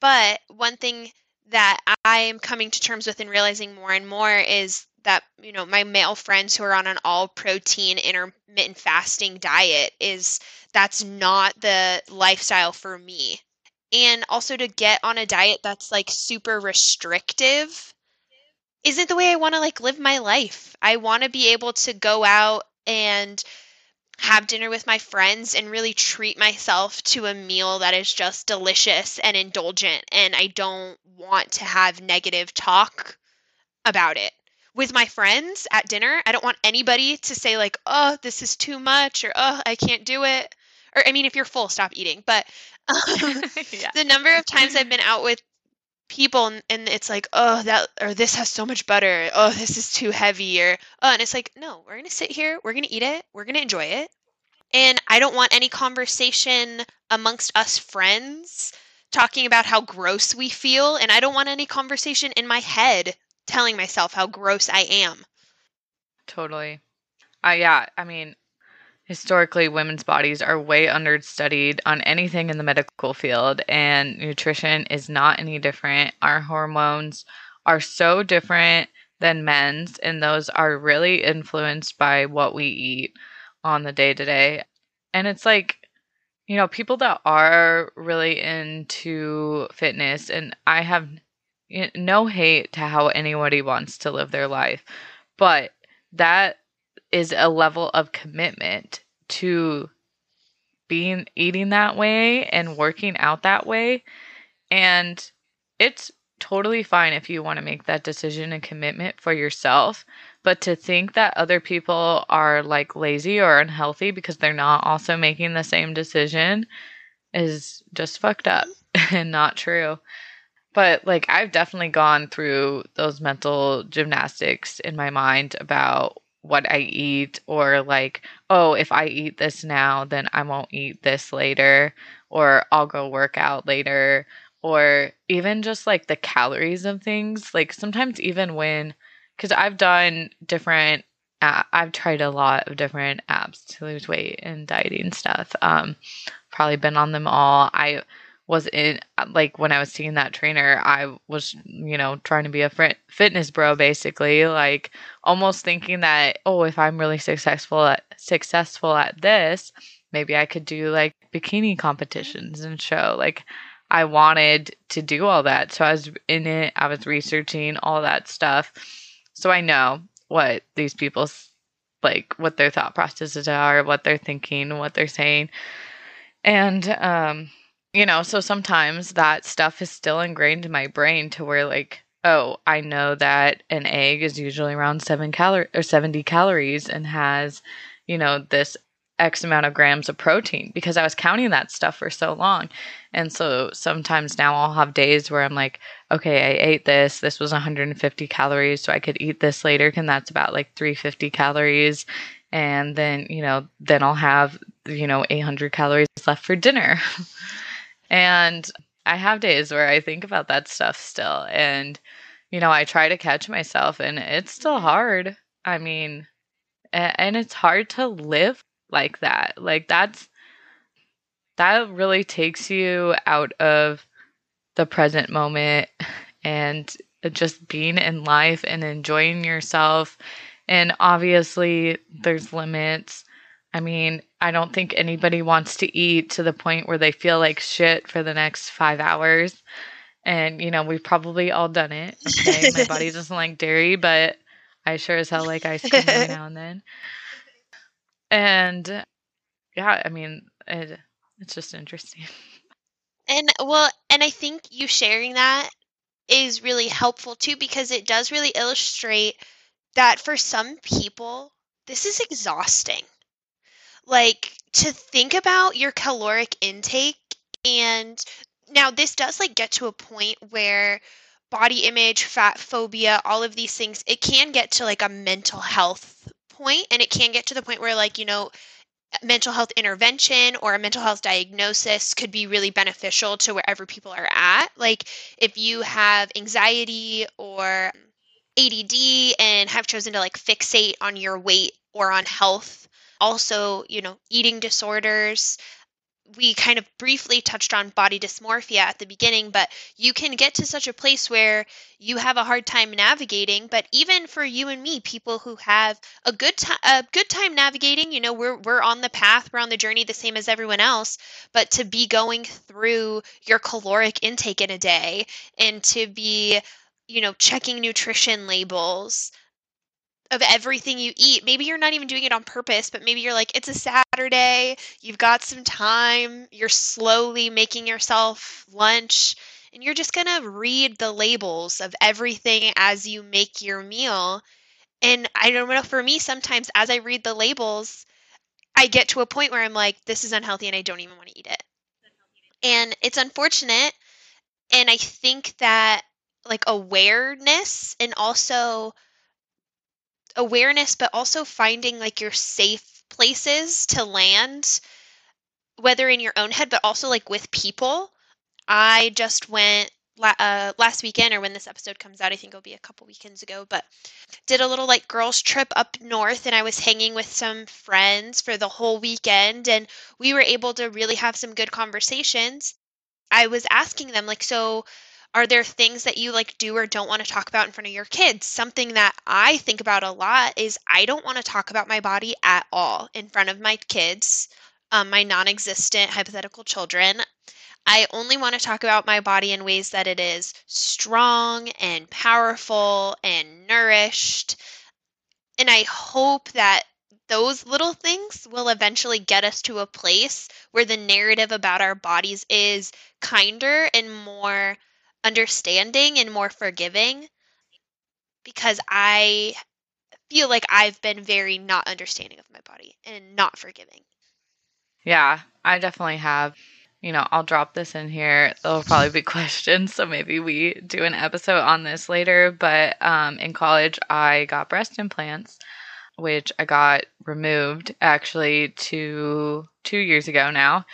But one thing that I am coming to terms with and realizing more and more is that you know my male friends who are on an all protein intermittent fasting diet is that's not the lifestyle for me and also to get on a diet that's like super restrictive isn't the way I want to like live my life. I want to be able to go out and have dinner with my friends and really treat myself to a meal that is just delicious and indulgent and I don't want to have negative talk about it with my friends at dinner. I don't want anybody to say like, "Oh, this is too much" or "Oh, I can't do it." Or I mean, if you're full, stop eating. But um, yeah. the number of times I've been out with people and, and, it's like, oh, that or this has so much butter. Oh, this is too heavy. Or oh, and it's like, no, we're gonna sit here, we're gonna eat it, we're gonna enjoy it. And I don't want any conversation amongst us friends talking about how gross we feel, and I don't want any conversation in my head telling myself how gross I am. Totally. Uh, yeah, I mean, historically women's bodies are way understudied on anything in the medical field and nutrition is not any different. Our hormones are so different than men's and those are really influenced by what we eat on the day to day and it's like you know people that are really into fitness and i have no hate to how anybody wants to live their life but that is a level of commitment to being eating that way and working out that way. And it's totally fine if you want to make that decision and commitment for yourself. But to think that other people are like lazy or unhealthy because they're not also making the same decision is just fucked up and not true. But like I've definitely gone through those mental gymnastics in my mind about what I eat or like, oh, if I eat this now, then I won't eat this later or I'll go work out later or even just like the calories of things. Like sometimes even when cuz I've done different I've tried a lot of different apps to lose weight and dieting stuff. Um probably been on them all. I was in like when I was seeing that trainer, I was you know trying to be a fitness bro basically, like almost thinking that oh, if I'm really successful at successful at this, maybe I could do like bikini competitions and show like I wanted to do all that. So I was in it, I was researching all that stuff. So I know what these people's like what their thought processes are, what they're thinking, what they're saying. And um you know, so sometimes that stuff is still ingrained in my brain to where like, oh, I know that an egg is usually around 7 calorie or 70 calories and has, you know, this X amount of grams of protein because I was counting that stuff for so long. And so sometimes now I'll have days where I'm like, okay, I ate this. This was 150 calories. So I could eat this later. And that's about like 350 calories. And then, you know, then I'll have, you know, 800 calories left for dinner. And I have days where I think about that stuff still. And, you know, I try to catch myself, and it's still hard. I mean, and it's hard to live like that. Like, that's, that really takes you out of the present moment and just being in life and enjoying yourself. And obviously, there's limits. I mean, I don't think anybody wants to eat to the point where they feel like shit for the next five hours. And, you know, we've probably all done it. Okay. My body doesn't like dairy, but I sure as hell like ice cream every now and then. And yeah, I mean, it, it's just interesting. And well, and I think you sharing that is really helpful too because it does really illustrate that for some people, this is exhausting like to think about your caloric intake and now this does like get to a point where body image fat phobia all of these things it can get to like a mental health point and it can get to the point where like you know mental health intervention or a mental health diagnosis could be really beneficial to wherever people are at. Like if you have anxiety or ADD and have chosen to like fixate on your weight or on health also, you know, eating disorders. We kind of briefly touched on body dysmorphia at the beginning, but you can get to such a place where you have a hard time navigating. But even for you and me, people who have a good time, a good time navigating, you know, we're we're on the path, we're on the journey, the same as everyone else. But to be going through your caloric intake in a day, and to be, you know, checking nutrition labels, of everything you eat. Maybe you're not even doing it on purpose, but maybe you're like, it's a Saturday, you've got some time, you're slowly making yourself lunch, and you're just going to read the labels of everything as you make your meal. And I don't know, for me, sometimes as I read the labels, I get to a point where I'm like, this is unhealthy and I don't even want to eat it. And it's unfortunate. And I think that like awareness and also awareness, but also finding like your safe places to land, whether in your own head, but also like with people. I just went uh, last weekend, or when this episode comes out, I think it'll be a couple weekends ago, but did a little like girls' trip up north, and I was hanging with some friends for the whole weekend, and we were able to really have some good conversations. I was asking them, like, so are there things that you like do or don't want to talk about in front of your kids? Something that I think about a lot is I don't want to talk about my body at all in front of my kids, um, my non existent hypothetical children. I only want to talk about my body in ways that it is strong and powerful and nourished. And I hope that those little things will eventually get us to a place where the narrative about our bodies is kinder and more understanding and more forgiving because I feel like I've been very not understanding of my body and not forgiving. Yeah, I definitely have. You know, I'll drop this in here. There'll probably be questions, so maybe we do an episode on this later. But um, in college, I got breast implants, which I got removed actually two two years ago now.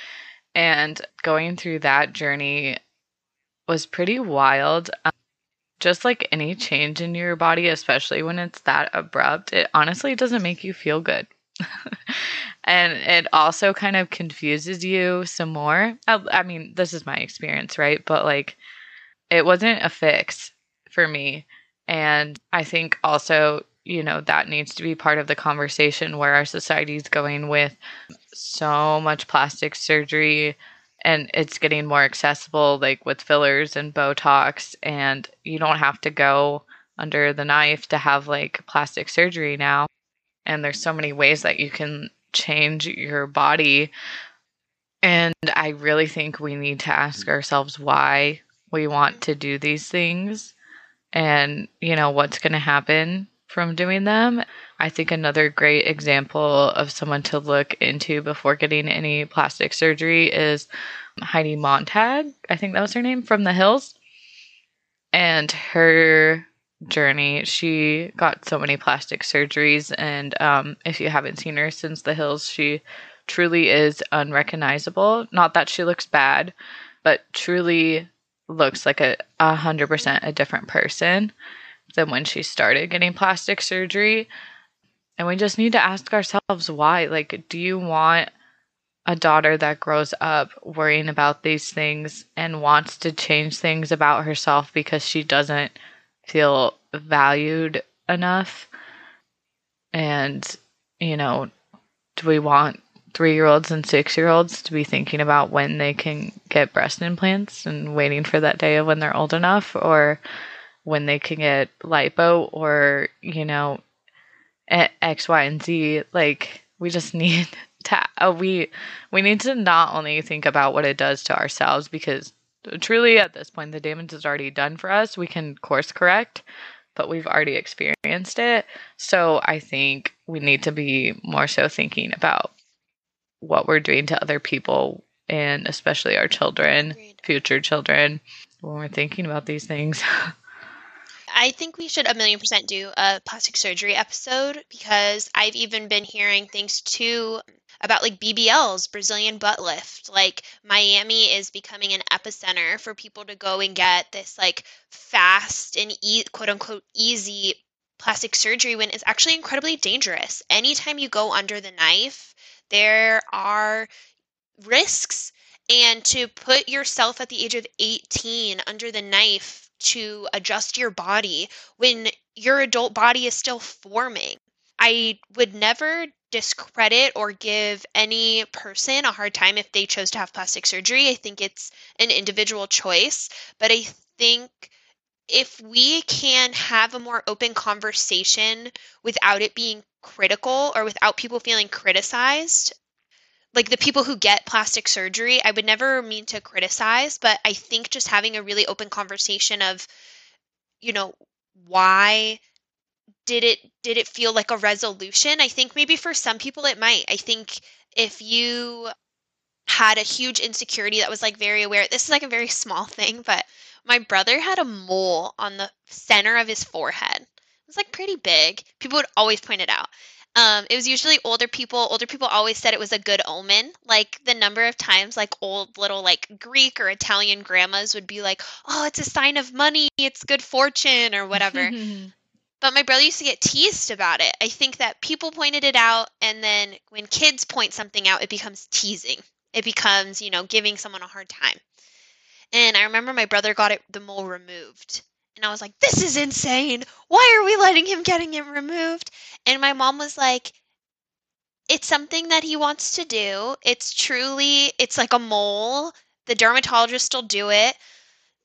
And going through that journey was pretty wild. Um, just like any change in your body, especially when it's that abrupt, it honestly doesn't make you feel good. and it also kind of confuses you some more. I, I, mean, this is my experience, right? But like, it wasn't a fix for me. And I think also, you know, that needs to be part of the conversation where our society is going with so much plastic surgery and it's getting more accessible like with fillers and botox and you don't have to go under the knife to have like plastic surgery now. And there's so many ways that you can change your body. And i really think we need to ask ourselves why we want to do these things and you know what's going to happen from doing them I think another great example of someone to look into before getting any plastic surgery is Heidi Montag. I think that was her name from The Hills. And her journey, she got so many plastic surgeries. And um, if you haven't seen her since The Hills, she truly is unrecognizable. Not that she looks bad, but truly looks like a, a hundred percent a different person than when she started getting plastic surgery. And we just need to ask ourselves why. Like, do you want a daughter that grows up worrying about these things and wants to change things about herself because she doesn't feel valued enough? And, you know, do we want three year olds and six year olds to be thinking about when they can get breast implants and waiting for that day of when they're old enough or when they can get lipo or, you know, X, Y, and Z. Like we just need to uh, we we need to not only think about what it does to ourselves because truly at this point the damage is already done for us. We can course correct, but we've already experienced it. So I think we need to be more so thinking about what we're doing to other people and especially our children, future children, when we're thinking about these things. I think we should a million percent do a plastic surgery episode because I've even been hearing things too about like BBLs, Brazilian butt lift. Like Miami is becoming an epicenter for people to go and get this like fast and e- quote unquote easy plastic surgery when it's actually incredibly dangerous. Anytime you go under the knife, there are risks. And to put yourself at the age of 18 under the knife to adjust your body when your adult body is still forming. I would never discredit or give any person a hard time if they chose to have plastic surgery. I think it's an individual choice, but I think if we can have a more open conversation without it being critical or without people feeling criticized like the people who get plastic surgery, I would never mean to criticize, but I think just having a really open conversation of, you know, why did it did it feel like a resolution? I think maybe for some people it might. I think if you had a huge insecurity that was like very aware, this is like a very small thing, but my brother had a mole on the center of his forehead. It was like pretty big. People would always point it out. Um, it was usually older people. Older people always said it was a good omen. Like the number of times, like old little like Greek or Italian grandmas would be like, "Oh, it's a sign of money. It's good fortune or whatever." but my brother used to get teased about it. I think that people pointed it out, and then when kids point something out, it becomes teasing. It becomes, you know, giving someone a hard time. And I remember my brother got it the mole removed. And I was like, this is insane. Why are we letting him getting it removed? And my mom was like, it's something that he wants to do. It's truly, it's like a mole. The dermatologist will do it.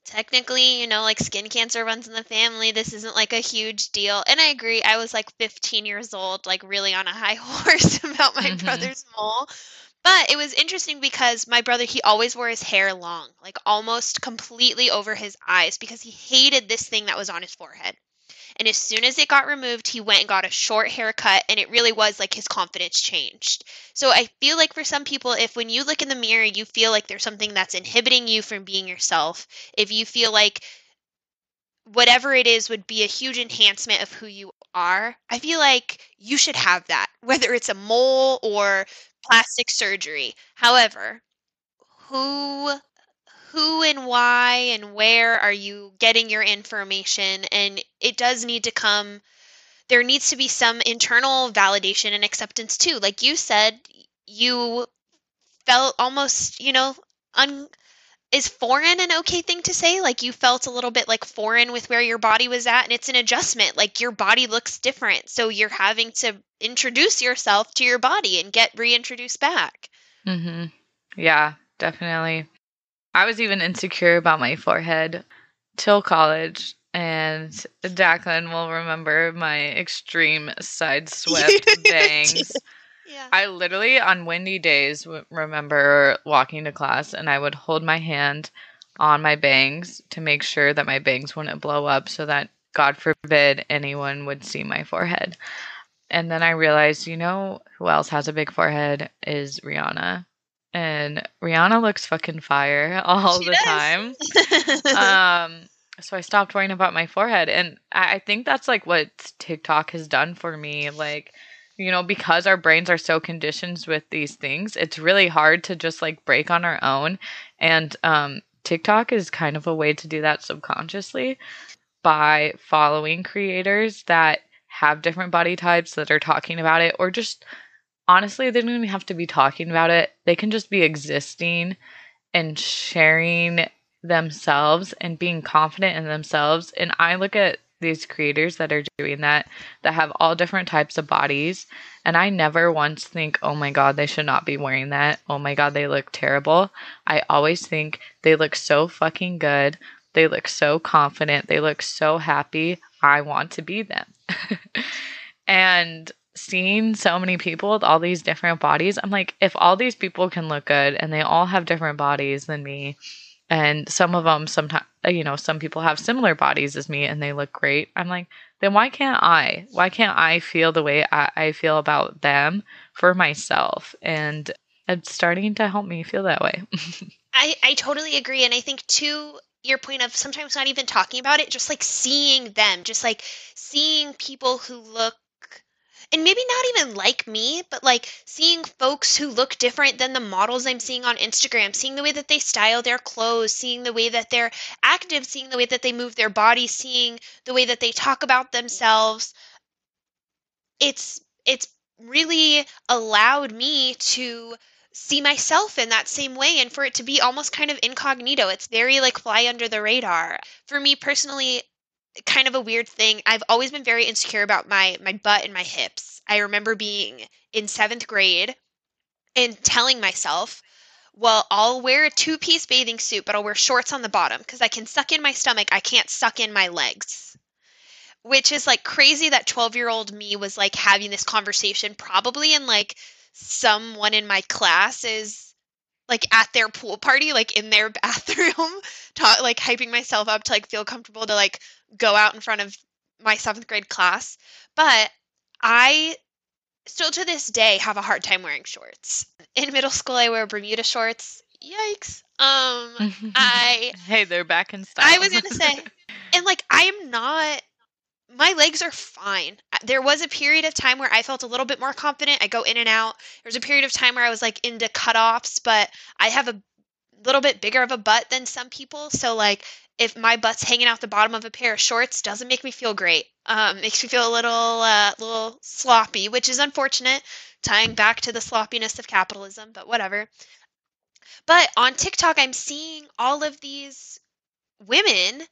Technically, you know, like skin cancer runs in the family. This isn't like a huge deal. And I agree. I was like 15 years old, like really on a high horse about my mm-hmm. brother's mole. But it was interesting because my brother, he always wore his hair long, like almost completely over his eyes because he hated this thing that was on his forehead. And as soon as it got removed, he went and got a short haircut, and it really was like his confidence changed. So I feel like for some people, if when you look in the mirror, you feel like there's something that's inhibiting you from being yourself, if you feel like whatever it is would be a huge enhancement of who you are, I feel like you should have that, whether it's a mole or plastic surgery. However, who who and why and where are you getting your information and it does need to come there needs to be some internal validation and acceptance too like you said you felt almost you know un is foreign an okay thing to say like you felt a little bit like foreign with where your body was at and it's an adjustment like your body looks different so you're having to introduce yourself to your body and get reintroduced back Mm-hmm. yeah definitely I was even insecure about my forehead till college. And Declan will remember my extreme side swept bangs. Yeah. I literally, on windy days, remember walking to class and I would hold my hand on my bangs to make sure that my bangs wouldn't blow up so that, God forbid, anyone would see my forehead. And then I realized, you know, who else has a big forehead is Rihanna and Rihanna looks fucking fire all she the does. time. um, so I stopped worrying about my forehead, and I, I think that's like what TikTok has done for me. Like, you know, because our brains are so conditioned with these things, it's really hard to just like break on our own. And um, TikTok is kind of a way to do that subconsciously by following creators that have different body types that are talking about it or just honestly, they don't even have to be talking about it. They can just be existing and sharing themselves and being confident in themselves. And I look at these creators that are doing that, that have all different types of bodies. And I never once think, oh my God, they should not be wearing that. Oh my God, they look terrible. I always think they look so fucking good. They look so confident. They look so happy. I want to be them. and seeing so many people with all these different bodies, I'm like, if all these people can look good and they all have different bodies than me, and some of them sometimes, you know, some people have similar bodies as me and they look great, I'm like, then why can't I? Why can't I feel the way I, I feel about them for myself? And it's starting to help me feel that way. I, I totally agree. And I think, too, your point of sometimes not even talking about it, just like seeing them, just like seeing people who look and maybe not even like me, but like seeing folks who look different than the models I'm seeing on Instagram, seeing the way that they style their clothes, seeing the way that they're active, seeing the way that they move their body, seeing the way that they talk about themselves. It's it's really allowed me to see myself in that same way and for it to be almost kind of incognito. It's very like fly under the radar. For me personally, kind of a weird thing. I've always been very insecure about my my butt and my hips. I remember being in 7th grade and telling myself, "Well, I'll wear a two-piece bathing suit, but I'll wear shorts on the bottom because I can suck in my stomach. I can't suck in my legs." Which is like crazy that 12-year-old me was like having this conversation probably in like someone in my class is like at their pool party, like in their bathroom, ta- like hyping myself up to like feel comfortable to like go out in front of my seventh grade class. But I still to this day have a hard time wearing shorts. In middle school, I wear Bermuda shorts. Yikes. Um, I hey, they're back in style. I was gonna say, and like I am not my legs are fine. There was a period of time where I felt a little bit more confident. I go in and out. There was a period of time where I was like into cutoffs, but I have a little bit bigger of a butt than some people. So like if my butt's hanging out the bottom of a pair of shorts, doesn't make me feel great. Um, makes me feel a little uh, little sloppy, which is unfortunate. Tying back to the sloppiness of capitalism, but whatever. But on TikTok, I'm seeing all of these women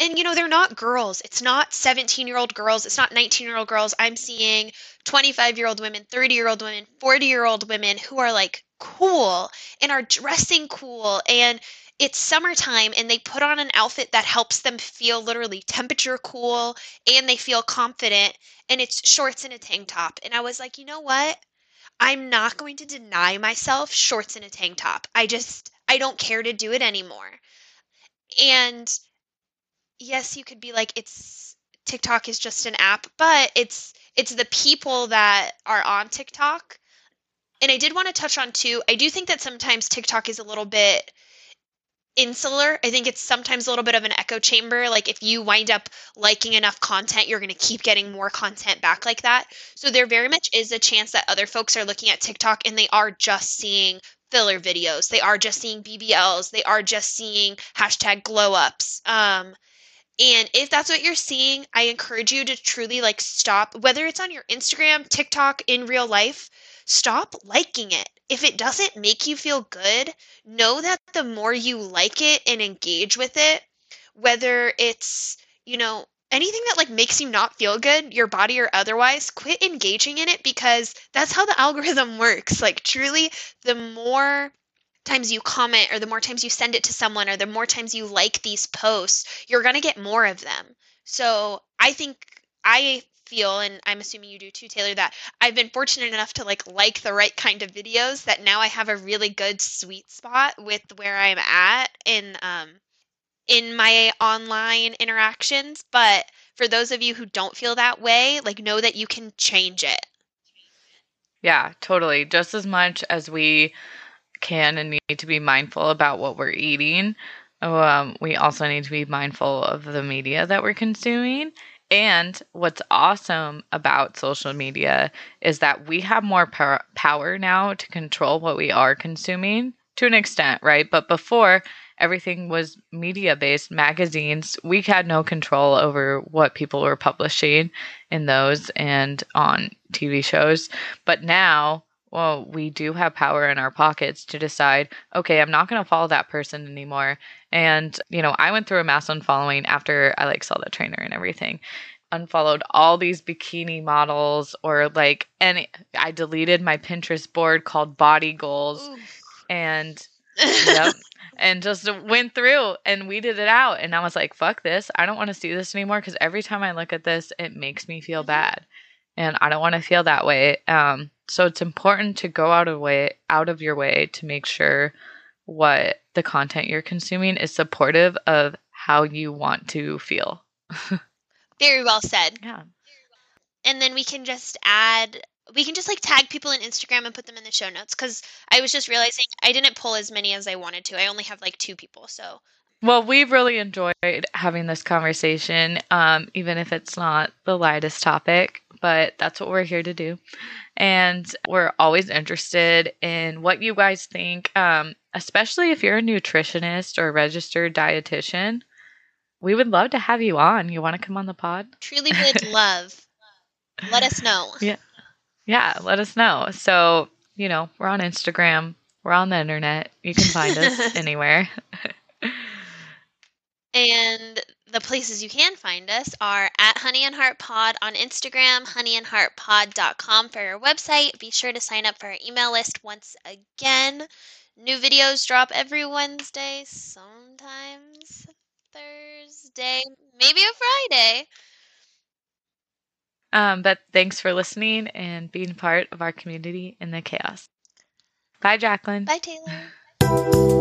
and you know they're not girls it's not 17 year old girls it's not 19 year old girls i'm seeing 25 year old women 30 year old women 40 year old women who are like cool and are dressing cool and it's summertime and they put on an outfit that helps them feel literally temperature cool and they feel confident and it's shorts and a tank top and i was like you know what i'm not going to deny myself shorts and a tank top i just i don't care to do it anymore and yes, you could be like it's TikTok is just an app, but it's it's the people that are on TikTok. And I did want to touch on too. I do think that sometimes TikTok is a little bit insular. I think it's sometimes a little bit of an echo chamber. Like if you wind up liking enough content, you're going to keep getting more content back like that. So there very much is a chance that other folks are looking at TikTok and they are just seeing filler videos. They are just seeing BBLs. They are just seeing hashtag glow ups. Um, and if that's what you're seeing, I encourage you to truly like stop, whether it's on your Instagram, TikTok, in real life, stop liking it. If it doesn't make you feel good, know that the more you like it and engage with it, whether it's, you know, anything that like makes you not feel good, your body or otherwise, quit engaging in it because that's how the algorithm works. Like truly, the more times you comment or the more times you send it to someone or the more times you like these posts, you're going to get more of them. So I think I feel and I'm assuming you do too Taylor that I've been fortunate enough to like like the right kind of videos that now I have a really good sweet spot with where I'm at in um in my online interactions but for those of you who don't feel that way like know that you can change it. Yeah, totally. Just as much as we can and need to be mindful about what we're eating. Um, we also need to be mindful of the media that we're consuming. And what's awesome about social media is that we have more power, power now to control what we are consuming to an extent, right? But before, everything was media based magazines. We had no control over what people were publishing in those and on TV shows. But now, well, we do have power in our pockets to decide, okay, I'm not going to follow that person anymore. And, you know, I went through a mass unfollowing after I like saw the trainer and everything. Unfollowed all these bikini models or like any I deleted my Pinterest board called body goals Ooh. and yep. And just went through and weeded it out. And I was like, fuck this. I don't want to see this anymore because every time I look at this, it makes me feel mm-hmm. bad. And I don't want to feel that way. Um, so it's important to go out of way out of your way to make sure what the content you're consuming is supportive of how you want to feel. Very well said. Yeah. And then we can just add we can just like tag people in Instagram and put them in the show notes cuz I was just realizing I didn't pull as many as I wanted to. I only have like 2 people. So well, we've really enjoyed having this conversation, um, even if it's not the lightest topic, but that's what we're here to do. And we're always interested in what you guys think, um, especially if you're a nutritionist or a registered dietitian. We would love to have you on. You want to come on the pod? Truly would love. Let us know. Yeah. Yeah, let us know. So, you know, we're on Instagram, we're on the internet. You can find us anywhere. And the places you can find us are at Honey and Heart Pod on Instagram, honeyandheartpod.com for our website. Be sure to sign up for our email list once again. New videos drop every Wednesday, sometimes Thursday, maybe a Friday. Um, but thanks for listening and being part of our community in the chaos. Bye, Jacqueline. Bye, Taylor.